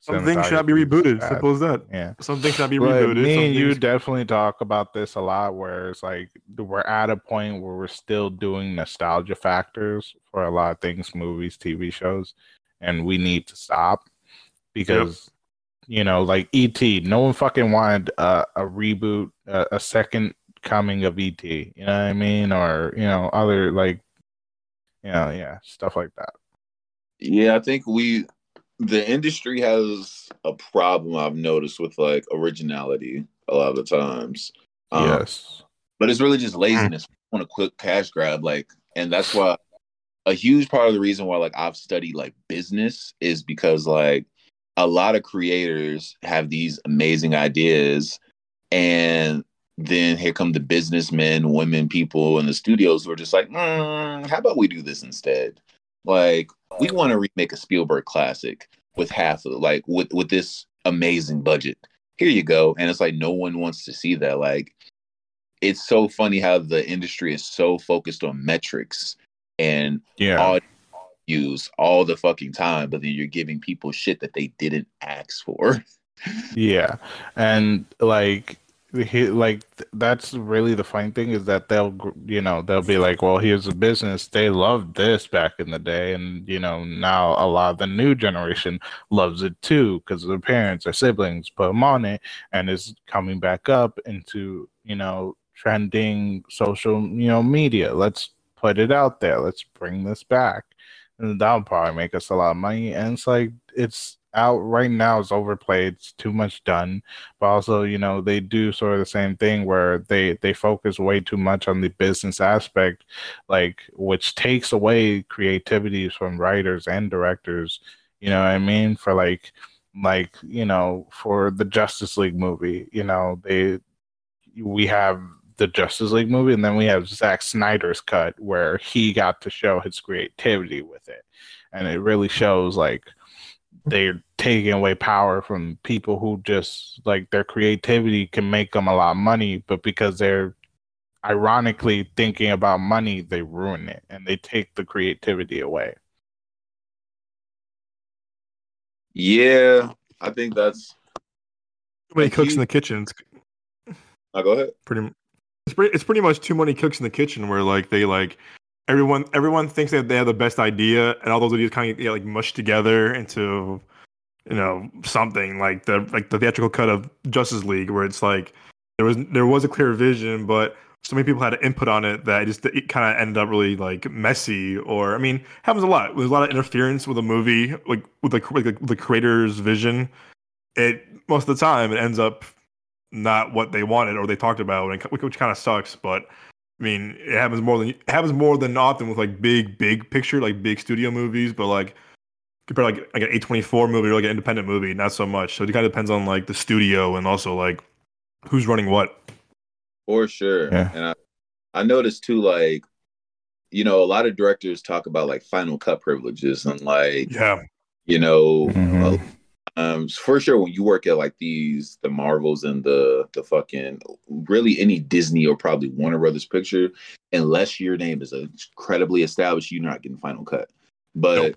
Some things should not be rebooted. bad. Simple as that. Yeah, Something should not be but rebooted. me Some and you things- definitely talk about this a lot. Where it's like we're at a point where we're still doing nostalgia factors for a lot of things, movies, TV shows, and we need to stop because you know, like ET, no one fucking wanted a, a reboot, a, a second coming of ET. You know what I mean? Or you know, other like, you know, yeah, stuff like that. Yeah, I think we the industry has a problem I've noticed with like originality a lot of the times. Um, yes. But it's really just laziness. want a quick cash grab, like, and that's why a huge part of the reason why like I've studied like business is because like a lot of creators have these amazing ideas and then here come the businessmen, women, people in the studios who are just like, mm, how about we do this instead? Like, we want to remake a Spielberg classic with half of like with with this amazing budget. Here you go. And it's like no one wants to see that. Like, it's so funny how the industry is so focused on metrics and Yeah. use all the fucking time, but then you're giving people shit that they didn't ask for. Yeah. And like he like that's really the funny thing is that they'll you know they'll be like well here's a business. They loved this back in the day and you know now a lot of the new generation loves it too because their parents or siblings put them on it and it's coming back up into you know trending social you know media. Let's put it out there. Let's bring this back. And that'll probably make us a lot of money and it's like it's out right now is overplayed. It's too much done. But also, you know, they do sort of the same thing where they they focus way too much on the business aspect, like which takes away creativity from writers and directors. You know what I mean? For like like, you know, for the Justice League movie, you know, they we have the Justice League movie, and then we have Zack Snyder's cut where he got to show his creativity with it. And it really shows like they're taking away power from people who just like their creativity can make them a lot of money, but because they're ironically thinking about money, they ruin it and they take the creativity away. Yeah, I think that's too many cooks in the kitchen. I'll go ahead. Pretty, it's pretty, it's pretty much too many cooks in the kitchen where like they like everyone everyone thinks that they have the best idea, and all those ideas kind of get like mushed together into you know something like the like the theatrical cut of Justice League, where it's like there was there was a clear vision, but so many people had an input on it that it just it kind of ended up really like messy or i mean happens a lot. There's a lot of interference with a movie like with the like, the creator's vision. It most of the time it ends up not what they wanted or they talked about which, which kind of sucks but I mean, it happens more than it happens more than often with like big, big picture, like big studio movies. But like compared like like an A twenty four movie or like an independent movie, not so much. So it kind of depends on like the studio and also like who's running what. For sure, yeah. and I I noticed too, like you know, a lot of directors talk about like final cut privileges and like yeah, you know, mm-hmm. Um, for sure, when you work at like these, the Marvels and the the fucking really any Disney or probably Warner Brothers picture, unless your name is incredibly established, you're not getting final cut. But,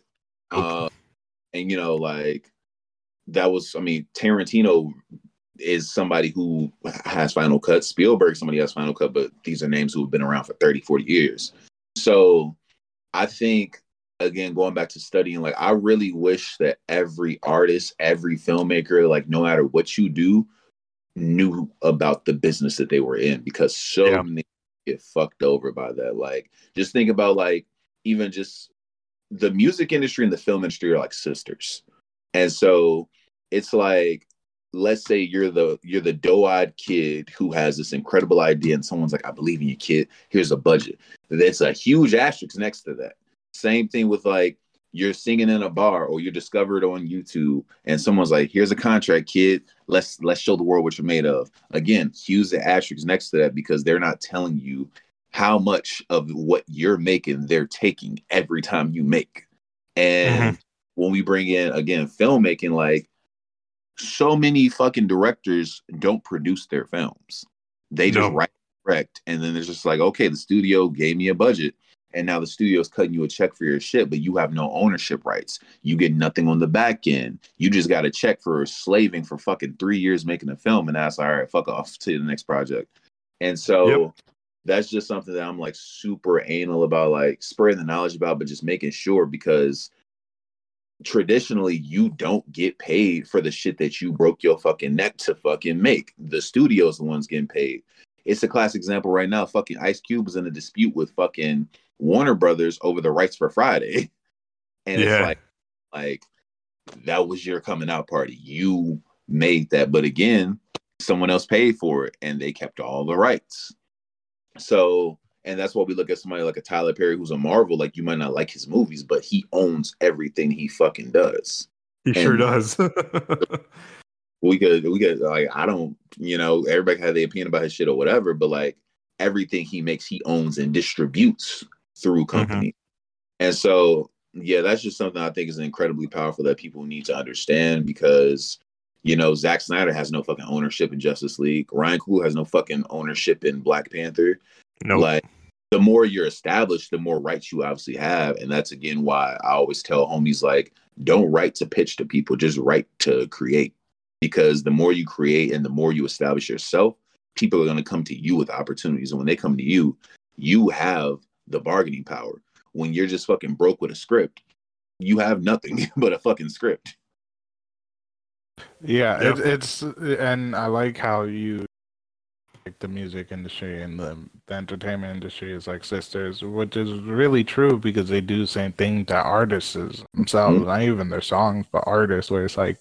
nope. uh, and you know, like that was, I mean, Tarantino is somebody who has final cut. Spielberg, somebody has final cut, but these are names who have been around for 30, 40 years. So I think again going back to studying like i really wish that every artist every filmmaker like no matter what you do knew about the business that they were in because so yeah. many get fucked over by that. Like just think about like even just the music industry and the film industry are like sisters. And so it's like let's say you're the you're the doe-eyed kid who has this incredible idea and someone's like i believe in you kid. Here's a budget. There's a huge asterisk next to that same thing with like you're singing in a bar or you're discovered on YouTube and someone's like, here's a contract, kid. Let's let's show the world what you're made of. Again, use the asterisks next to that because they're not telling you how much of what you're making they're taking every time you make. And mm-hmm. when we bring in again filmmaking, like so many fucking directors don't produce their films. They just no. write direct, and then it's just like, okay, the studio gave me a budget and now the studio's cutting you a check for your shit, but you have no ownership rights. You get nothing on the back end. You just got a check for slaving for fucking three years making a film, and that's all right. Fuck off to the next project. And so yep. that's just something that I'm like super anal about, like spreading the knowledge about, but just making sure because traditionally you don't get paid for the shit that you broke your fucking neck to fucking make. The studio's the ones getting paid. It's a classic example right now. Fucking Ice Cube was in a dispute with fucking Warner Brothers over the rights for Friday. And yeah. it's like like that was your coming out party. You made that, but again, someone else paid for it and they kept all the rights. So, and that's why we look at somebody like a Tyler Perry who's a Marvel, like you might not like his movies, but he owns everything he fucking does. He and sure does. we could we could like I don't, you know, everybody had their opinion about his shit or whatever, but like everything he makes he owns and distributes through mm-hmm. company. Mm-hmm. And so, yeah, that's just something I think is incredibly powerful that people need to understand because, you know, Zack Snyder has no fucking ownership in Justice League. Ryan Coogler has no fucking ownership in Black Panther. No, nope. like the more you're established, the more rights you obviously have, and that's again why I always tell homies like, don't write to pitch to people, just write to create. Because the more you create and the more you establish yourself, people are going to come to you with opportunities. And when they come to you, you have the bargaining power. When you're just fucking broke with a script, you have nothing but a fucking script. Yeah, It, it's and I like how you like the music industry and the, the entertainment industry is like sisters, which is really true because they do the same thing to artists themselves, mm-hmm. not even their songs, but artists, where it's like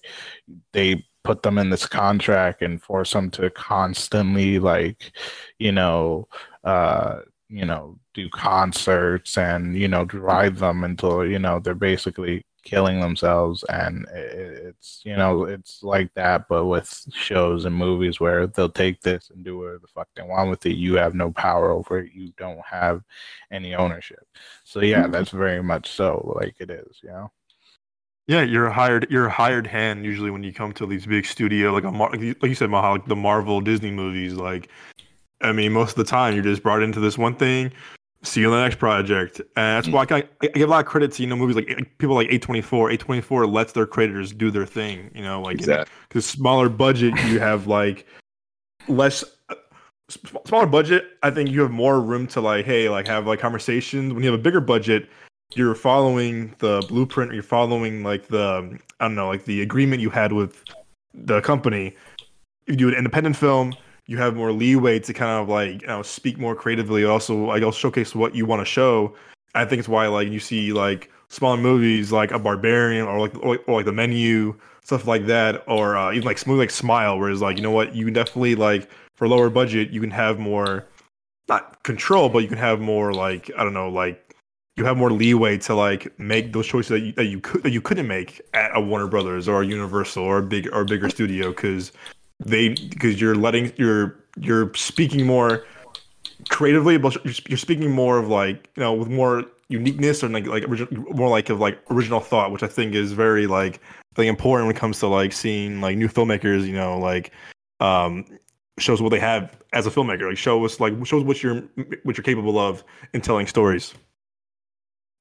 they put them in this contract and force them to constantly like, you know, uh, you know, do concerts and you know drive them until you know they're basically killing themselves. And it's you know it's like that but with shows and movies where they'll take this and do whatever the fuck they want with it. You have no power over it. You don't have any ownership. So yeah mm-hmm. that's very much so like it is you know? Yeah you're a hired you're a hired hand usually when you come to these big studio like a like you said Maha, like the marvel disney movies like I mean, most of the time you're just brought into this one thing see you on the next project. And that's why I, I, give a lot of credit to you know movies like, like people like A24. A24 lets their creators do their thing. You know, like because exactly. smaller budget, you have like less smaller budget. I think you have more room to like, hey, like have like conversations. When you have a bigger budget, you're following the blueprint. You're following like the I don't know, like the agreement you had with the company. If you do an independent film, you have more leeway to kind of like you know speak more creatively. Also, like I'll showcase what you want to show. I think it's why like you see like smaller movies like a Barbarian or like or, or like the Menu stuff like that, or uh, even like smooth like Smile, where it's like you know what you can definitely like for lower budget you can have more not control, but you can have more like I don't know like you have more leeway to like make those choices that you that you could that you couldn't make at a Warner Brothers or a Universal or a big or a bigger studio because they because you're letting you're you're speaking more creatively, but you're speaking more of like you know with more uniqueness or like like more like of like original thought, which I think is very like I think important when it comes to like seeing like new filmmakers. You know, like um shows what they have as a filmmaker. Like show us like shows what you're what you're capable of in telling stories.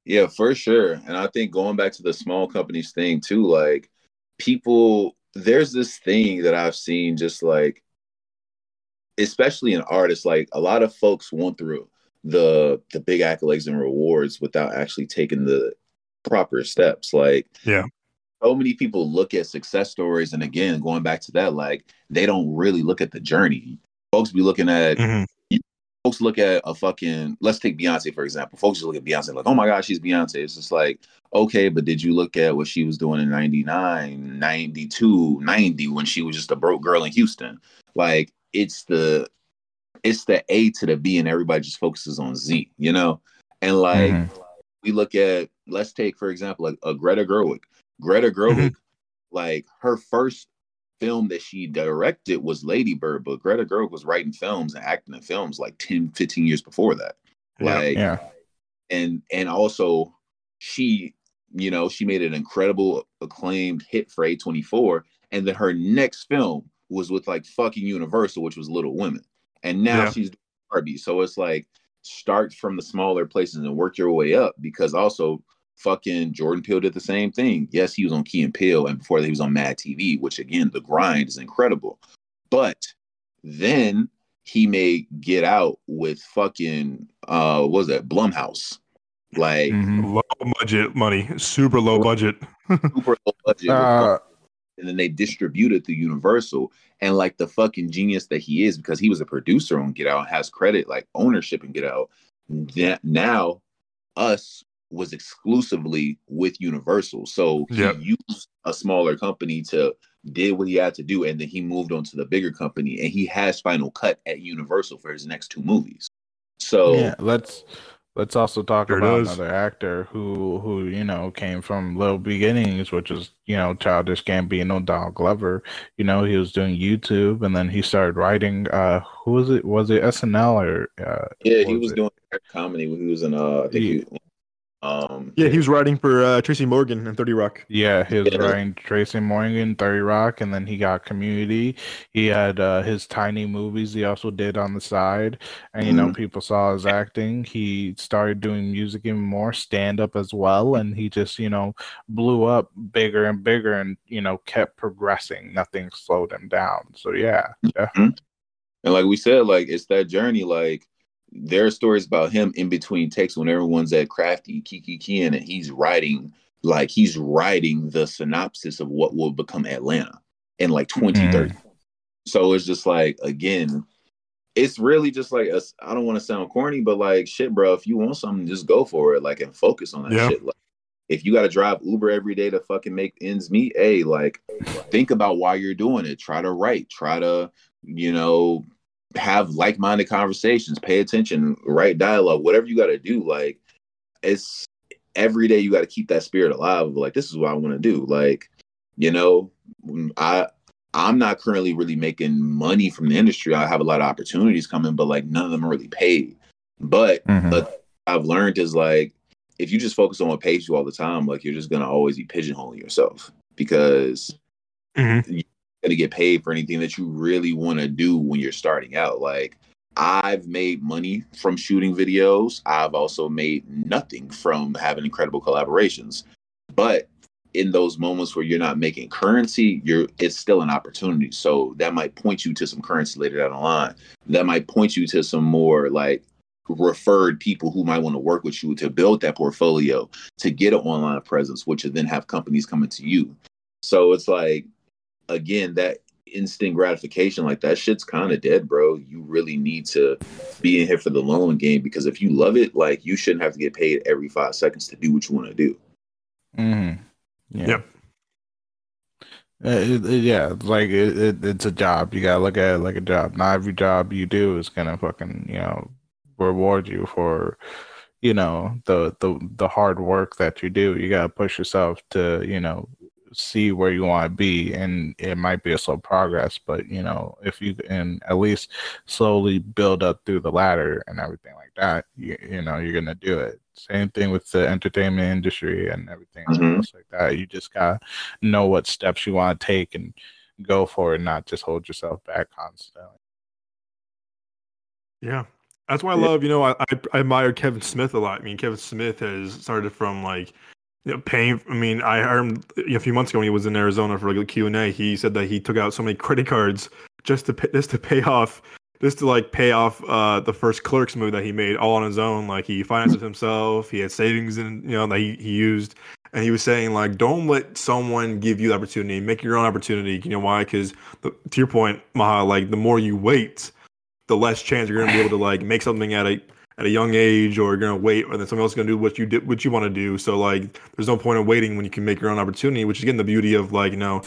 Yeah, for sure. And I think going back to the small companies thing too, like people there's this thing that I've seen just like especially in artists, like a lot of folks want through the the big accolades and rewards without actually taking the proper steps. Like yeah. So many people look at success stories, and again, going back to that, like they don't really look at the journey. Folks be looking at mm-hmm folks look at a fucking let's take Beyonce for example. Folks just look at Beyonce like, oh my god, she's Beyonce. It's just like, okay, but did you look at what she was doing in 99, 92, 90 when she was just a broke girl in Houston? Like it's the it's the A to the B and everybody just focuses on Z, you know? And like mm-hmm. we look at let's take for example a, a Greta Gerwig. Greta Gerwig, mm-hmm. like her first film that she directed was Lady Bird, but Greta Gerwig was writing films and acting in films like 10, 15 years before that. Like, yeah. And and also she, you know, she made an incredible acclaimed hit for A24. And then her next film was with like fucking Universal, which was Little Women. And now yeah. she's Barbie. So it's like start from the smaller places and work your way up because also fucking Jordan Peele did the same thing. Yes, he was on Key and Peele, and before that, he was on Mad TV, which again, the grind is incredible. But then he made Get Out with fucking uh, what was that Blumhouse? Like mm-hmm. low budget money, super low budget, super low budget. Uh, and then they distributed through Universal. And like the fucking genius that he is, because he was a producer on Get Out, has credit like ownership in Get Out. That now us was exclusively with Universal. So yep. he used a smaller company to did what he had to do, and then he moved on to the bigger company, and he has Final Cut at Universal for his next two movies. So yeah, let's let's also talk there about another actor who who you know came from little beginnings, which is you know Childish Gambino, Donald Glover. You know he was doing YouTube, and then he started writing. Uh, who was it? Was it SNL or? Uh, yeah, he was, was doing comedy. When he was in. Uh, I think he, he um, yeah, he was writing for uh, Tracy Morgan and Thirty Rock. Yeah, he was yeah. writing Tracy Morgan, Thirty Rock, and then he got Community. He had uh, his tiny movies. He also did on the side, and you mm-hmm. know people saw his acting. He started doing music even more, stand up as well, and he just you know blew up bigger and bigger, and you know kept progressing. Nothing slowed him down. So yeah, mm-hmm. And like we said, like it's that journey. Like there are stories about him in between takes when everyone's at crafty Kiki Kian and he's writing like he's writing the synopsis of what will become Atlanta in like 2030. Mm. So it's just like again, it's really just like I don't want to sound corny, but like shit, bro. If you want something, just go for it. Like and focus on that yeah. shit. Like, if you got to drive Uber every day to fucking make ends meet, hey, like think about why you're doing it. Try to write. Try to you know have like-minded conversations. Pay attention. Write dialogue. Whatever you got to do. Like it's every day you got to keep that spirit alive. Of like this is what I want to do. Like you know, I I'm not currently really making money from the industry. I have a lot of opportunities coming, but like none of them are really paid. But mm-hmm. I've learned is like if you just focus on what pays you all the time, like you're just gonna always be pigeonholing yourself because mm-hmm. Gonna get paid for anything that you really want to do when you're starting out. Like I've made money from shooting videos. I've also made nothing from having incredible collaborations. But in those moments where you're not making currency, you're it's still an opportunity. So that might point you to some currency later down the line. That might point you to some more like referred people who might want to work with you to build that portfolio to get an online presence, which would then have companies coming to you. So it's like again, that instant gratification like that shit's kind of dead, bro. You really need to be in here for the long game because if you love it, like you shouldn't have to get paid every five seconds to do what you want to do. Mm-hmm. Yeah. Yep. Uh, it, it, yeah, like it, it's a job. You gotta look at it like a job. Not every job you do is gonna fucking you know reward you for you know the the the hard work that you do. You gotta push yourself to you know see where you want to be and it might be a slow progress but you know if you can at least slowly build up through the ladder and everything like that you, you know you're gonna do it. Same thing with the entertainment industry and everything mm-hmm. else like that. You just gotta know what steps you want to take and go for it not just hold yourself back constantly. Yeah. That's why I love, you know, I, I admire Kevin Smith a lot. I mean, Kevin Smith has started from like know, paying. I mean, I heard a few months ago when he was in Arizona for like a Q and A, he said that he took out so many credit cards just to pay, just to pay off, just to like pay off uh, the first Clerks move that he made all on his own. Like he financed himself. He had savings and you know that he, he used. And he was saying like, don't let someone give you the opportunity. Make your own opportunity. You know why? Because to your point, Maha, like the more you wait, the less chance you're gonna be able to like make something at a at a young age or you're gonna wait and then someone else is gonna do what you did what you want to do. So like there's no point in waiting when you can make your own opportunity which is again the beauty of like you know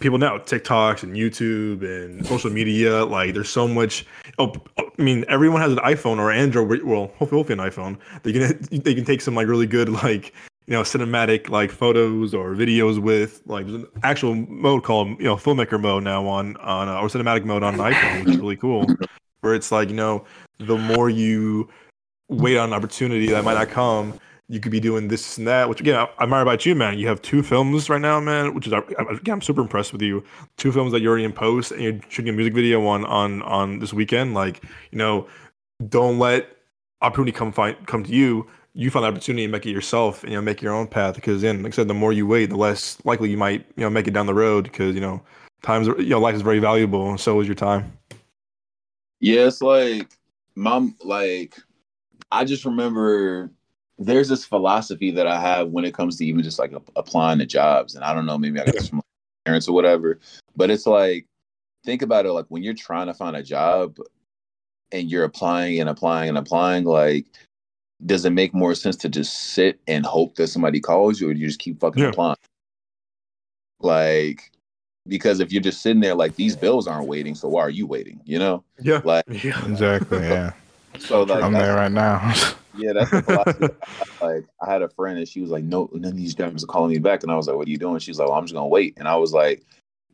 people now tiktoks and youtube and social media like there's so much oh i mean everyone has an iphone or android well hopefully, hopefully an iphone. They can they can take some like really good like you know cinematic like photos or videos with like there's an actual mode called you know filmmaker mode now on on uh, or cinematic mode on an iphone which is really cool. Where it's like you know the more you wait on an opportunity that might not come, you could be doing this and that. Which again, I'm admire about you, man. You have two films right now, man. Which is again, I'm super impressed with you. Two films that you're already in post, and you're shooting a music video on on on this weekend. Like you know, don't let opportunity come find come to you. You find the opportunity and make it yourself, and you know, make your own path. Because then, like I said, the more you wait, the less likely you might you know make it down the road. Because you know, times you know life is very valuable, and so is your time. Yeah, it's like mom like I just remember there's this philosophy that I have when it comes to even just like applying to jobs, and I don't know, maybe I guess from parents or whatever, but it's like think about it like when you're trying to find a job and you're applying and applying and applying, like does it make more sense to just sit and hope that somebody calls you, or do you just keep fucking yeah. applying? Like because if you're just sitting there like these bills aren't waiting, so why are you waiting? You know? Yeah. Like yeah. exactly. Yeah. So like I'm there right now. yeah, that's the philosophy. like I had a friend and she was like, No, none of these drivers are calling me back. And I was like, What are you doing? She's like, well, I'm just gonna wait. And I was like,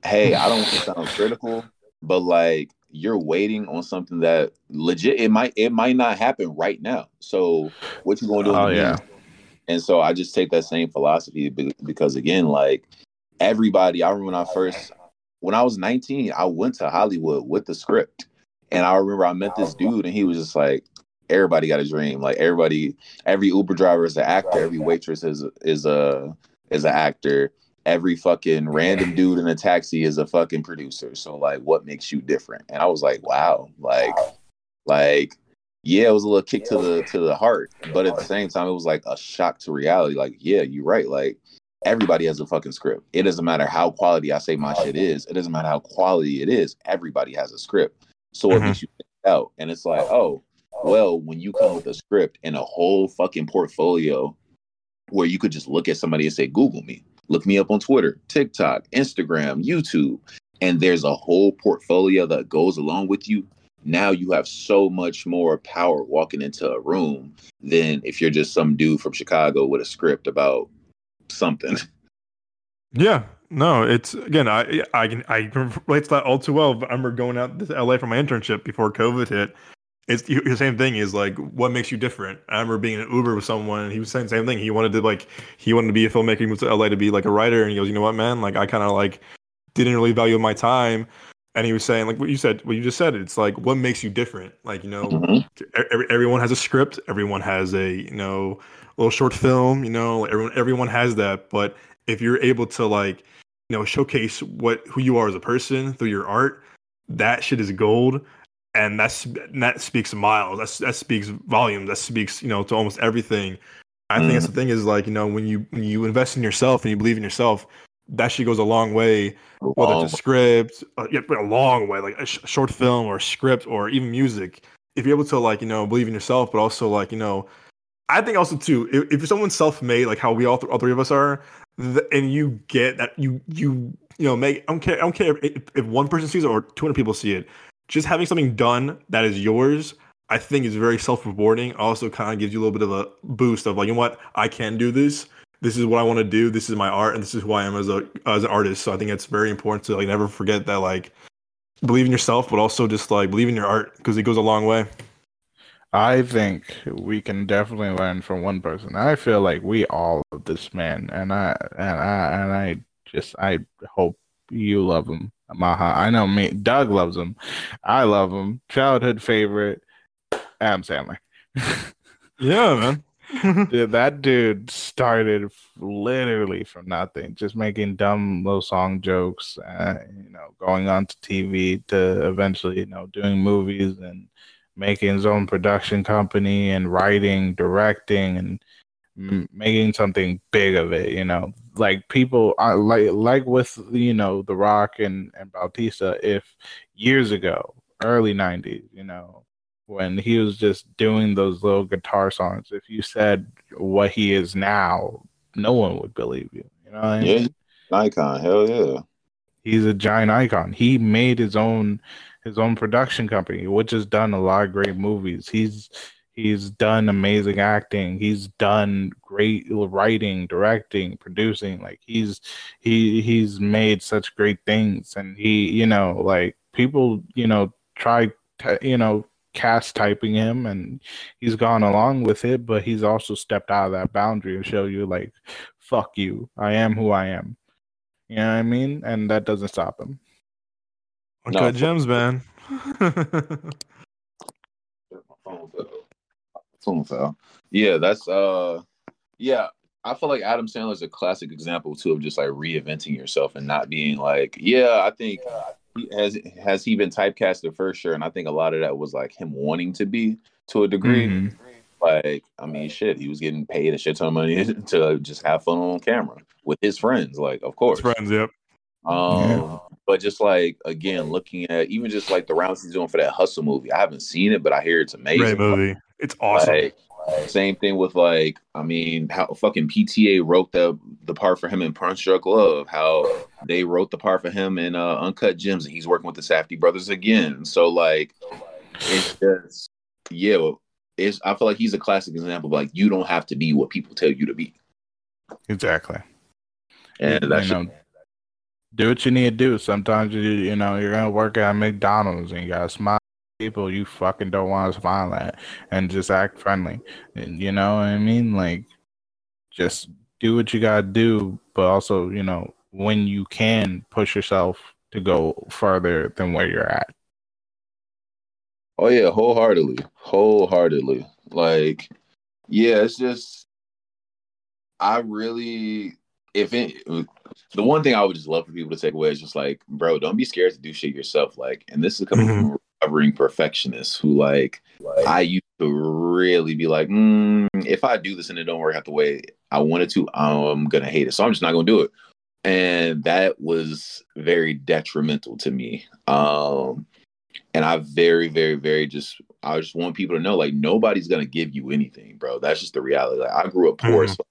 Hey, I don't want to sound critical, but like you're waiting on something that legit it might it might not happen right now. So what you gonna do? Oh yeah. And so I just take that same philosophy because again, like everybody. I remember when I first, when I was 19, I went to Hollywood with the script, and I remember I met this dude, and he was just like, "Everybody got a dream. Like everybody, every Uber driver is an actor. Every waitress is is a is an actor." every fucking random dude in a taxi is a fucking producer. So like, what makes you different? And I was like, wow, like, like, yeah, it was a little kick to the to the heart, but at the same time, it was like a shock to reality. Like, yeah, you're right. Like, everybody has a fucking script. It doesn't matter how quality I say my shit is. It doesn't matter how quality it is. Everybody has a script. So what Mhm. makes you out? And it's like, oh, well, when you come with a script and a whole fucking portfolio where you could just look at somebody and say, Google me, look me up on Twitter, TikTok, Instagram, YouTube, and there's a whole portfolio that goes along with you. Now you have so much more power walking into a room than if you're just some dude from Chicago with a script about something. Yeah, no, it's again, I I can I can relate to that all too well. I remember going out to LA for my internship before COVID hit. It's the same thing. Is like what makes you different. I remember being in an Uber with someone, and he was saying the same thing. He wanted to like he wanted to be a filmmaker. He moved to LA to be like a writer, and he goes, you know what, man? Like I kind of like didn't really value my time. And he was saying like what you said, what you just said. It's like what makes you different. Like you know, Mhm. every, everyone has a script everyone has a you know little short film you know everyone everyone has that but if you're able to like you know showcase what who you are as a person through your art that shit is gold and that's that speaks miles that's that speaks volumes that speaks you know to almost everything. I think that's the thing is like you know when you when you invest in yourself and you believe in yourself that shit goes a long way whether it's a script, uh, yeah, but a long way, like a sh- short film or a script or even music. If you're able to like you know believe in yourself, but also like you know, I think also too, if, if someone's self-made, like how we all, th- all three of us are, th- and you get that you you you know make I don't care I don't care if, if one person sees it or 200 people see it, just having something done that is yours. I think is very self-rewarding. Also, kind of gives you a little bit of a boost of like, you know what, I can do this this is what I want to do. This is my art, and this is who I am as a as an artist. So I think it's very important to like never forget that like believe in yourself, but also just like believe in your art because it goes a long way. I think we can definitely learn from one person. I feel like we all love this man, and I and I and I just I hope you love him, Maha. I know me. Doug loves him. I love him. Childhood favorite, Adam Sandler. Yeah, man. Dude, that dude started literally from nothing, just making dumb little song jokes, uh, you know, going on to TV to eventually, you know, doing movies and making his own production company and writing, directing, and m- making something big of it. You know, like people like like with you know The Rock and and Bautista. If years ago, early '90s, you know, when he was just doing those little guitar songs. If you said what he is now, no one would believe you. You know I yeah, icon. Hell yeah. He's a giant icon. He made his own his own production company, which has done a lot of great movies. He's he's done amazing acting. He's done great writing, directing, producing. Like he's he he's made such great things, and he you know like people you know try to, you know cast typing him and he's gone along with it but he's also stepped out of that boundary and show you like fuck you i am who i am you know what i mean and that doesn't stop him Uncut No, gems, man. Phone fell. Yeah, that's uh yeah. I feel like Adam Sandler is a classic example too of just like reinventing yourself and not being like, yeah, I think he has has he been typecasted for sure, and I think a lot of that was like him wanting to be to a degree. Mhm. Like, I mean, shit, he was getting paid a shit ton of money to just have fun on camera with his friends. Like, of course, Friends, yep. Um, Yeah. But just like again, looking at even just like the rounds he's doing for that hustle movie. I haven't seen it, but I hear it's amazing. Great movie. It's awesome. Like, same thing with like, I mean, how fucking PTA wrote the the part for him in Punch Drunk Love. How they wrote the part for him in uh, Uncut Gems, and he's working with the Safdie brothers again. So like, it's just yeah. It's I feel like he's a classic example of like you don't have to be what people tell you to be, exactly and you that's know, do what you need to do. Sometimes you you know you're gonna work at McDonald's and you gotta smile people you fucking don't want to smile at and just act friendly. And you know what I mean? Like just do what you gotta do, but also you know when you can push yourself to go further than where you're at. Oh yeah, wholeheartedly, wholeheartedly. Like, yeah, it's just I really, if it, the one thing I would just love for people to take away is just like, bro, don't be scared to do shit yourself. Like, and this is coming mm-hmm. from a recovering perfectionist who, like, like, I used to really be like, mm, if I do this and it don't work out the way I wanted to, I'm gonna hate it. So I'm just not gonna do it. And that was very detrimental to me. Um, and I very, very, very just I just want people to know like nobody's gonna give you anything, bro. That's just the reality. Like I grew up poor, mm-hmm. so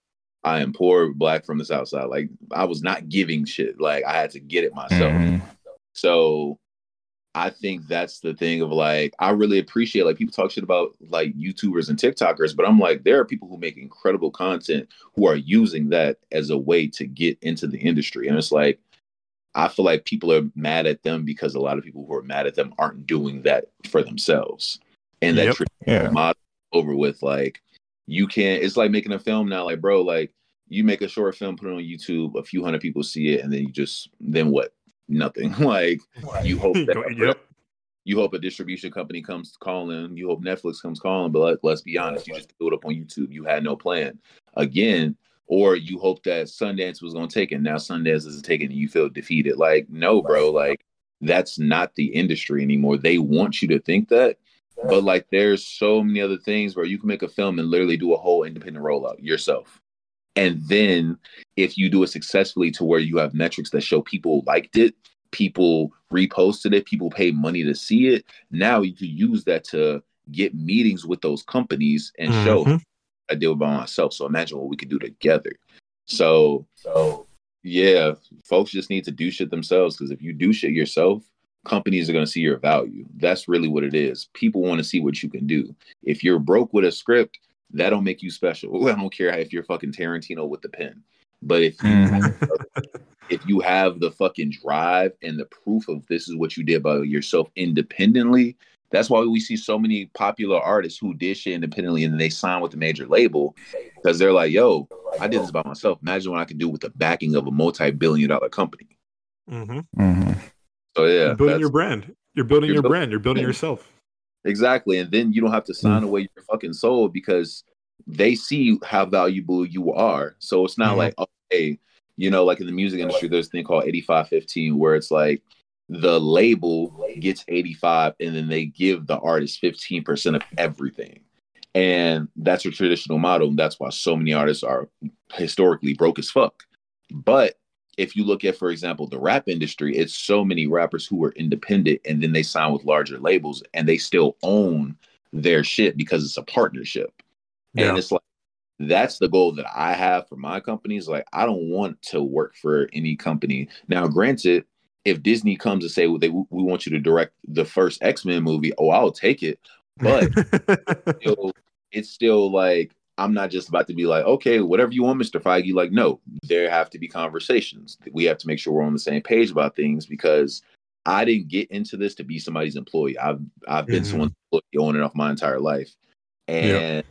I am poor, black from the south side. Like I was not giving shit. Like I had to get it myself. Mm-hmm. So I think that's the thing of like I really appreciate like people talk shit about like YouTubers and TikTokers, but I'm like there are people who make incredible content who are using that as a way to get into the industry. And it's like I feel like people are mad at them because a lot of people who are mad at them aren't doing that for themselves. And that yep. yeah. model over with like you can't it's like making a film now like bro like you make a short film put it on youtube a few hundred people see it and then you just then what? Nothing. Like you hope that yep. you hope a distribution company comes calling you hope netflix comes calling but like, let's be honest you just threw it up on youtube. You had no plan. Again or you hope that sundance was going to take it. Now sundance is taking and you feel defeated. Like no bro like that's not the industry anymore. They want you to think that but like there's so many other things where you can make a film and literally do a whole independent rollout yourself. And then if you do it successfully to where you have metrics that show people liked it, people reposted it, people pay money to see it, now you can use that to get meetings with those companies and mm-hmm. show I did it by myself. So imagine what we could do together. So so yeah, folks just need to do shit themselves because if you do shit yourself, companies are going to see your value. That's really what it is. People want to see what you can do. If you're broke with a script, that don't make you special. I don't care if you're fucking Tarantino with the pen. But if you mm-hmm. if you have the fucking drive and the proof of this is what you did by yourself independently, that's why we see so many popular artists who did shit independently and they sign with a major label because they're like, "Yo, I did this by myself. Imagine what I can do with the backing of a multi-billion-dollar company." Mm-hmm. Mm-hmm. So yeah, you're building your brand. You're building you're your brand. You're building yourself. Exactly, and then you don't have to sign mm. away your fucking soul because they see how valuable you are. So it's not mm. like okay, you know, like in the music industry, there's a thing called 85-15 where it's like the label gets 85 and then they give the artist 15% of everything. And that's a traditional model. And that's why so many artists are historically broke as fuck. But if you look at, for example, the rap industry, it's so many rappers who are independent and then they sign with larger labels and they still own their shit because it's a partnership. Yeah. And it's like that's the goal that I have for my companies. Like I don't want to work for any company. Now, granted, if Disney comes and say well, they we want you to direct the first X Men movie, oh, I'll take it. But it's still like I'm not just about to be like, okay, whatever you want, Mr. Feige. Like, no, there have to be conversations. We have to make sure we're on the same page about things because I didn't get into this to be somebody's employee. I've I've been mm-hmm. someone's employee on and off my entire life, and.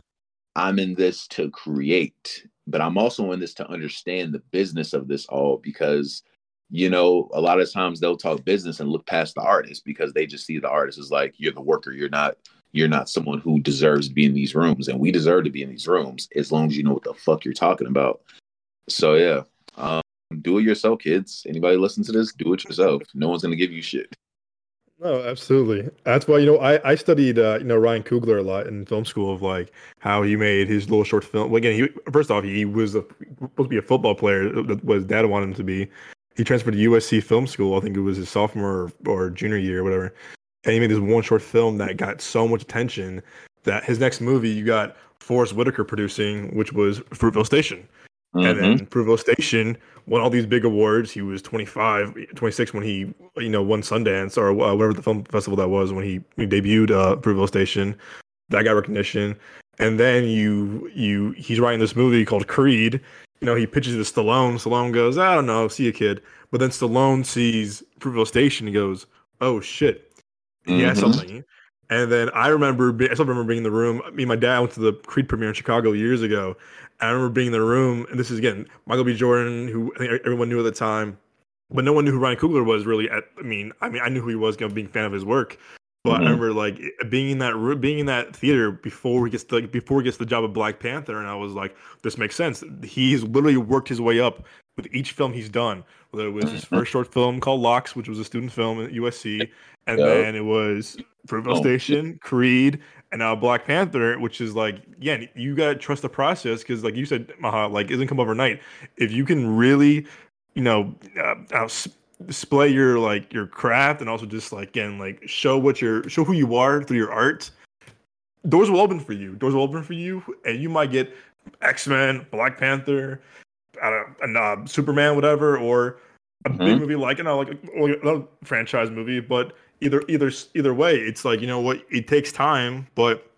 I'm in this to create, but I'm also in this to understand the business of this all because you know a lot of times they'll talk business and look past the artist because they just see the artist as like you're the worker, you're not you're not someone who deserves to be in these rooms and we deserve to be in these rooms as long as you know what the fuck you're talking about. So yeah um, do it yourself kids. Anybody listen to this do it yourself. No one's gonna give you shit. No absolutely. That's why you know i i studied uh, you know ryan coogler a lot in film school of like how he made his little short film. Well, again he first off he was a, supposed to be a football player what his dad wanted him to be. He transferred to usc film school i think it was his sophomore or, or junior year or whatever and he made this one short film that got so much attention that his next movie you got Forest Whitaker producing, which was Fruitvale Station. Mm-hmm. And then mm-hmm. Fruitvale Station won all these big awards. He was 25, 26 when he, you know, won Sundance or uh, whatever the film festival that was when he, he debuted uh, Fruitvale Station. That got recognition. And then you, you, he's writing this movie called Creed. You know, he pitches it to Stallone. Stallone goes, I don't know, see a kid. But then Stallone sees Fruitvale Station and goes, oh shit, mm-hmm. something. And then I remember, I still remember being in the room. Me and my dad went to the Creed premiere in Chicago years ago. I remember being in the room, and this is again Michael B. Jordan, who I think everyone knew at the time, but no one knew who Ryan Coogler was really. At, I mean, I mean, I knew who he was, you know, being a fan of his work. But mm-hmm. I remember like being in that room, being in that theater before he gets to, like, before he gets the job of Black Panther, and I was like, this makes sense. He's literally worked his way up with each film he's done. Whether it was his first short film called Locks, which was a student film at USC, and Yep. then it was Fruitvale Oh. Station, Creed, and now Black Panther, which is like, yeah, you gotta trust the process because, like you said, Maha, like it doesn't come overnight. If you can really, you know, uh, uh, display your like your craft and also just like again like show what you're show who you are through your art doors will open for you doors will open for you and you might get x-men black panther I don't know, and, uh, superman whatever or a big Mhm. movie like you know like another franchise movie but either either either way it's like you know what it takes time but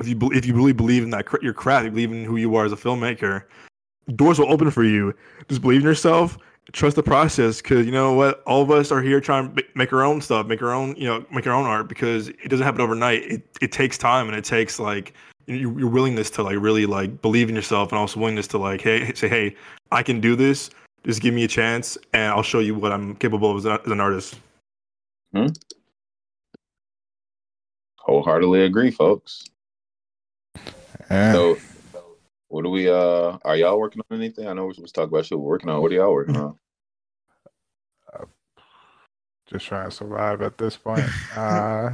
if you if you really believe in that your craft you believe in who you are as a filmmaker doors will open for you. Just believe in yourself trust the process because you know what all of us are here trying to make our own stuff make our own you know make our own art because it doesn't happen overnight. It, it takes time and it takes like your, your willingness to like really like believe in yourself and also willingness to like hey say hey i can do this just give me a chance and i'll show you what i'm capable of as, a, as an artist hmm? Wholeheartedly agree, folks. Yeah. So, what do we? Uh, are y'all working on anything? I know we're supposed to talk about shit we're working on. What are y'all working on? just trying to survive at this point. Uh,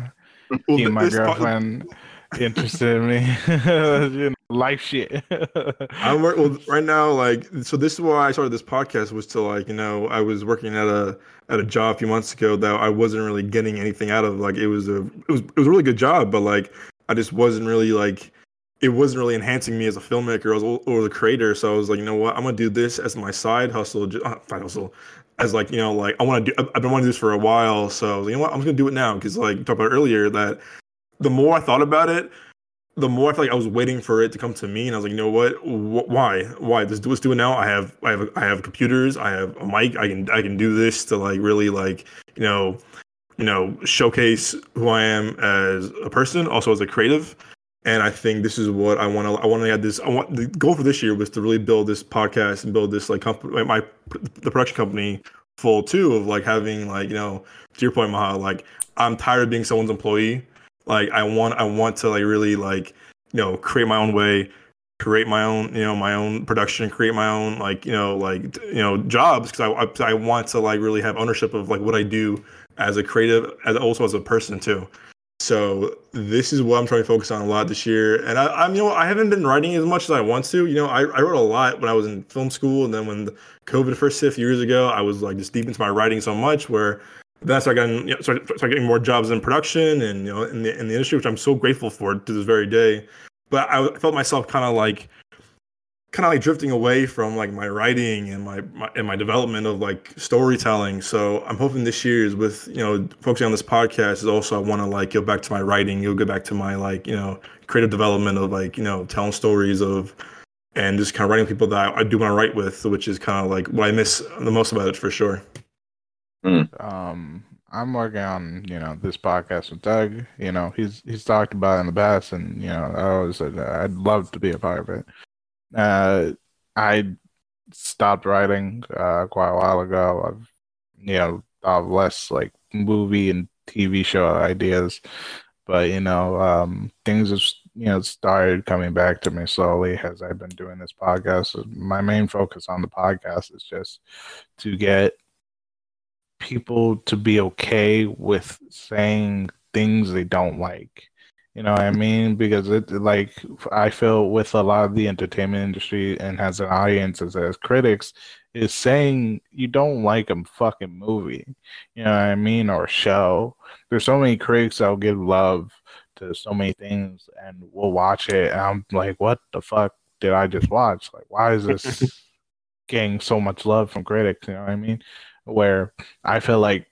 Well, keep my this po- girlfriend interested in me. you know, life shit. I'm work- well right now. Like, so this is why I started this podcast was to like, you know, I was working at a at a job a few months ago that I wasn't really getting anything out of. Like, it was a it was it was a really good job, but like, I just wasn't really like, it wasn't really enhancing me as a filmmaker or, or the creator. So I was like, you know what, I'm gonna do this as my side hustle, uh, hustle, as like, you know, like I want to do. I've been wanting to do this for a while, so you know what, I'm just gonna do it now because like you talked about earlier that the more I thought about it, the more I felt like I was waiting for it to come to me, and I was like, you know what? Wh- why? Why? Let's do let's do it now. I have I have I have computers. I have a mic. I can I can do this to like really like you know you know showcase who I am as a person, also as a creative. And I think this is what I want to. I want to add this. I want the goal for this year was to really build this podcast and build this like company, my the production company full too of like having like you know to your point, Maha. Like I'm tired of being someone's employee like i want i want to like really like you know create my own way create my own you know my own production create my own like you know like you know jobs because I, I i want to like really have ownership of like what i do as a creative as also as a person too. So this is what i'm trying to focus on a lot this year and i i'm you know i haven't been writing as much as i want to you know i, I wrote a lot when i was in film school and then when covid first hit a few years ago i was like just deep into my writing so much where then I started getting, you know, started, started getting more jobs in production and you know in the in the industry, which I'm so grateful for to this very day. But I felt myself kind of like, kind of like drifting away from like my writing and my, my and my development of like storytelling. So I'm hoping this year is with you know focusing on this podcast is also I want to like go back to my writing, go go back to my like you know creative development of like you know telling stories of and just kind of writing people that I, I do want to write with, which is kind of like what I miss the most about it for sure. Um I'm working on, you know, this podcast with Doug. You know, he's he's talked about in the past and you know, I always said I'd love to be a part of it. Uh I stopped writing uh quite a while ago. I've you know, of less like movie and TV show ideas. But you know, um things have you know started coming back to me slowly as I've been doing this podcast. My main focus on the podcast is just to get people to be okay with saying things they don't like. You know what I mean? Because it like I feel with a lot of the entertainment industry and has an audience as, as critics is saying you don't like a fucking movie. You know what I mean? Or show. There's so many critics that'll give love to so many things and we'll watch it and I'm like, what the fuck did I just watch? Like why is this getting so much love from critics? You know what I mean? Where I feel like,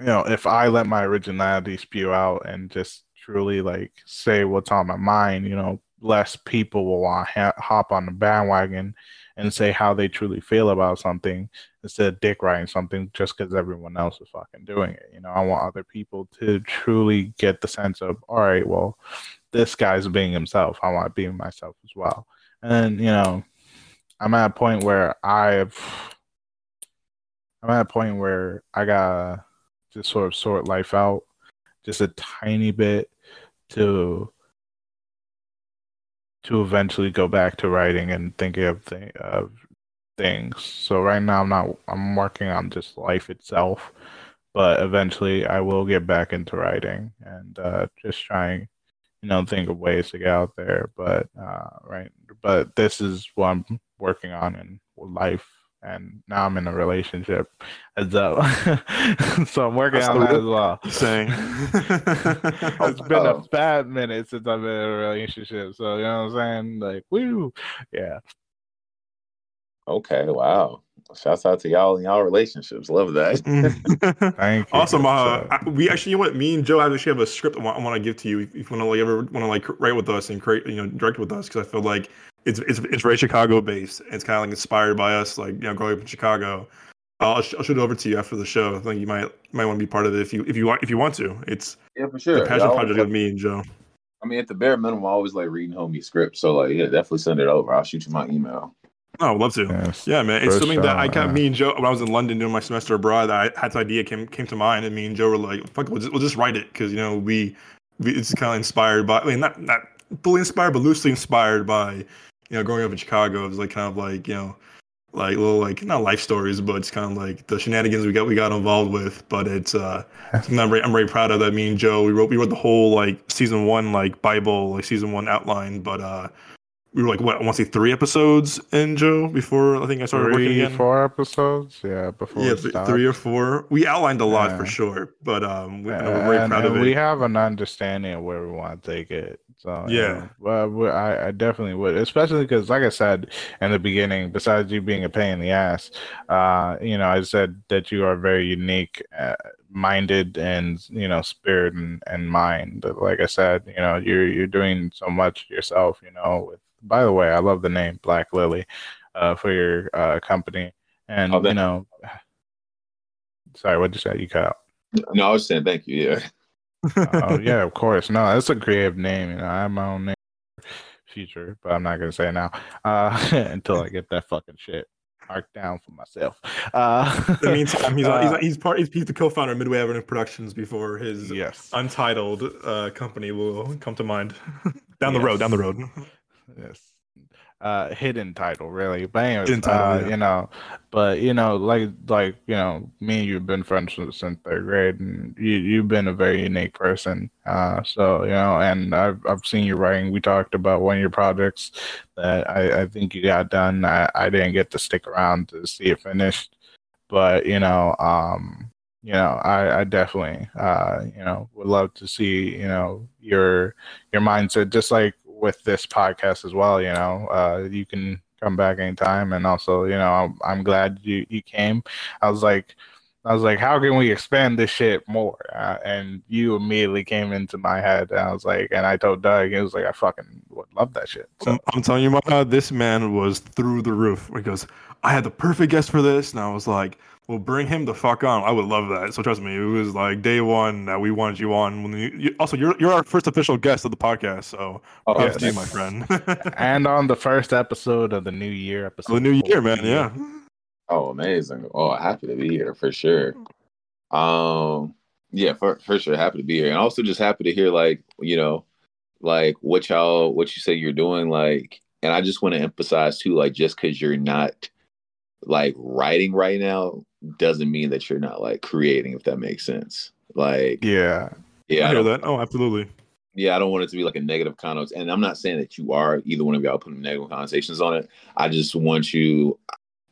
you know, if I let my originality spew out and just truly like say what's on my mind, you know, less people will want ha- hop on the bandwagon and say how they truly feel about something instead of dick writing something just because everyone else is fucking doing it. You know, I want other people to truly get the sense of, all right, well, this guy's being himself. I want to be myself as well. And, you know, I'm at a point where I've I'm at a point where I gotta just sort of sort life out just a tiny bit to to eventually go back to writing and thinking of thing, of things. So right now I'm not I'm working on just life itself, but eventually I will get back into writing and uh, just trying, you know, think of ways to get out there. But uh, right, but this is what I'm working on in life and now I'm in a relationship as well. so I'm working on that as well. Saying it's been a bad minute since I've been in a relationship. So you know what I'm saying? Like, woo, yeah. Okay, wow. Shouts out to y'all and y'all relationships. Love that. Thank you. Awesome. Uh, we actually, you know what? Me and Joe actually have a script I want, I want to give to you if you want to like ever want to like write with us and create, you know, direct with us because I feel like it's it's it's very Chicago based. It's kind of like inspired by us, like you know, growing up in Chicago. I'll, I'll shoot it over to you after the show. I think you might might want to be part of it if you if you want if you want to. It's yeah, for sure. A passion Y'all project of me and Joe. I mean, at the bare minimum, I always like reading homie scripts. So like, yeah, definitely send it over. I'll shoot you my email. Oh, I'd love to. Yes. Yeah, man. It's For something that I sure, got yeah. me and Joe when I was in London doing my semester abroad. I had this idea came came to mind, and me and Joe were like, "Fuck, we'll just, we'll just write it," because you know we, we it's kind of inspired by. I mean, not not fully inspired, but loosely inspired by, you know, growing up in Chicago. It was like kind of like you know, like little like not life stories, but it's kind of like the shenanigans we got we got involved with. But it's uh, something I'm very, I'm very proud of that. Me and Joe we wrote we wrote the whole like season one like Bible like season one outline, but uh. We were like what I want to say three episodes in Joe before I think I started working Three, again. four episodes, yeah. Before Yeah, th- three or four. We outlined a lot Yeah. for sure, but um, we, Yeah, we're very proud of it. we have an understanding of where we want to take it. So you Yeah. well, I, I definitely would, especially because, like I said in the beginning, besides you being a pain in the ass, uh, you know, I said that you are very unique, uh, minded, and you know, spirit and, and mind. But Like I said, you know, you're you're doing so much yourself. You know, with by the way, I love the name Black Lily, uh, for your uh company, and Oh, you know, sorry, what did you say? You cut out. No, I was saying thank you. Yeah. Oh yeah, of course. No, that's a creative name. You know, I have my own name future, but I'm not gonna say it now uh, until I get that fucking shit marked down for myself. Uh, In the meantime, he's, on, he's, uh, he's part. He's, he's the co-founder of Midway Avenue Productions before his yes, untitled uh, company will come to mind down the Yes. road. Down the road. yes. Uh, hidden title, really. But anyways, title, uh, yeah. you know, but you know, like like you know, me and you've been friends since since third grade, and you you've been a very unique person. Uh, so you know, and I've I've seen you writing. We talked about one of your projects that I I think you got done. I I didn't get to stick around to see it finished, but you know, um, you know, I I definitely uh you know would love to see you know your your mindset just like with this podcast as well you know uh you can come back anytime. And also you know i'm, I'm glad you you came. I was like i was like how can we expand this shit more? Uh, and you immediately came into my head. And i was like and i told doug he was like i fucking would love that shit. So I'm, telling you, Maha, this man was through the roof. He goes, I had the perfect guest for this, and I was like, "Well, bring him the fuck on." I would love that. So trust me, it was like day one that we wanted you on. When you, you, also, you're you're our first official guest of the podcast, so Oh, yes. to you, my friend. and on the first episode of the new year episode the new year, man. Yeah. Oh, amazing. Oh, happy to be here for sure. Um, yeah, for for sure, happy to be here, and also just happy to hear like you know, like what y'all what you say you're doing, like, and I just want to emphasize too, like, just because you're not like writing right now doesn't mean that you're not like creating, if that makes sense. Like, yeah yeah, I I hear don't- that. Oh, absolutely. yeah, I don't want it to be like a negative connotation. And I'm not saying that you are either one of y'all putting negative connotations on it. I just want you.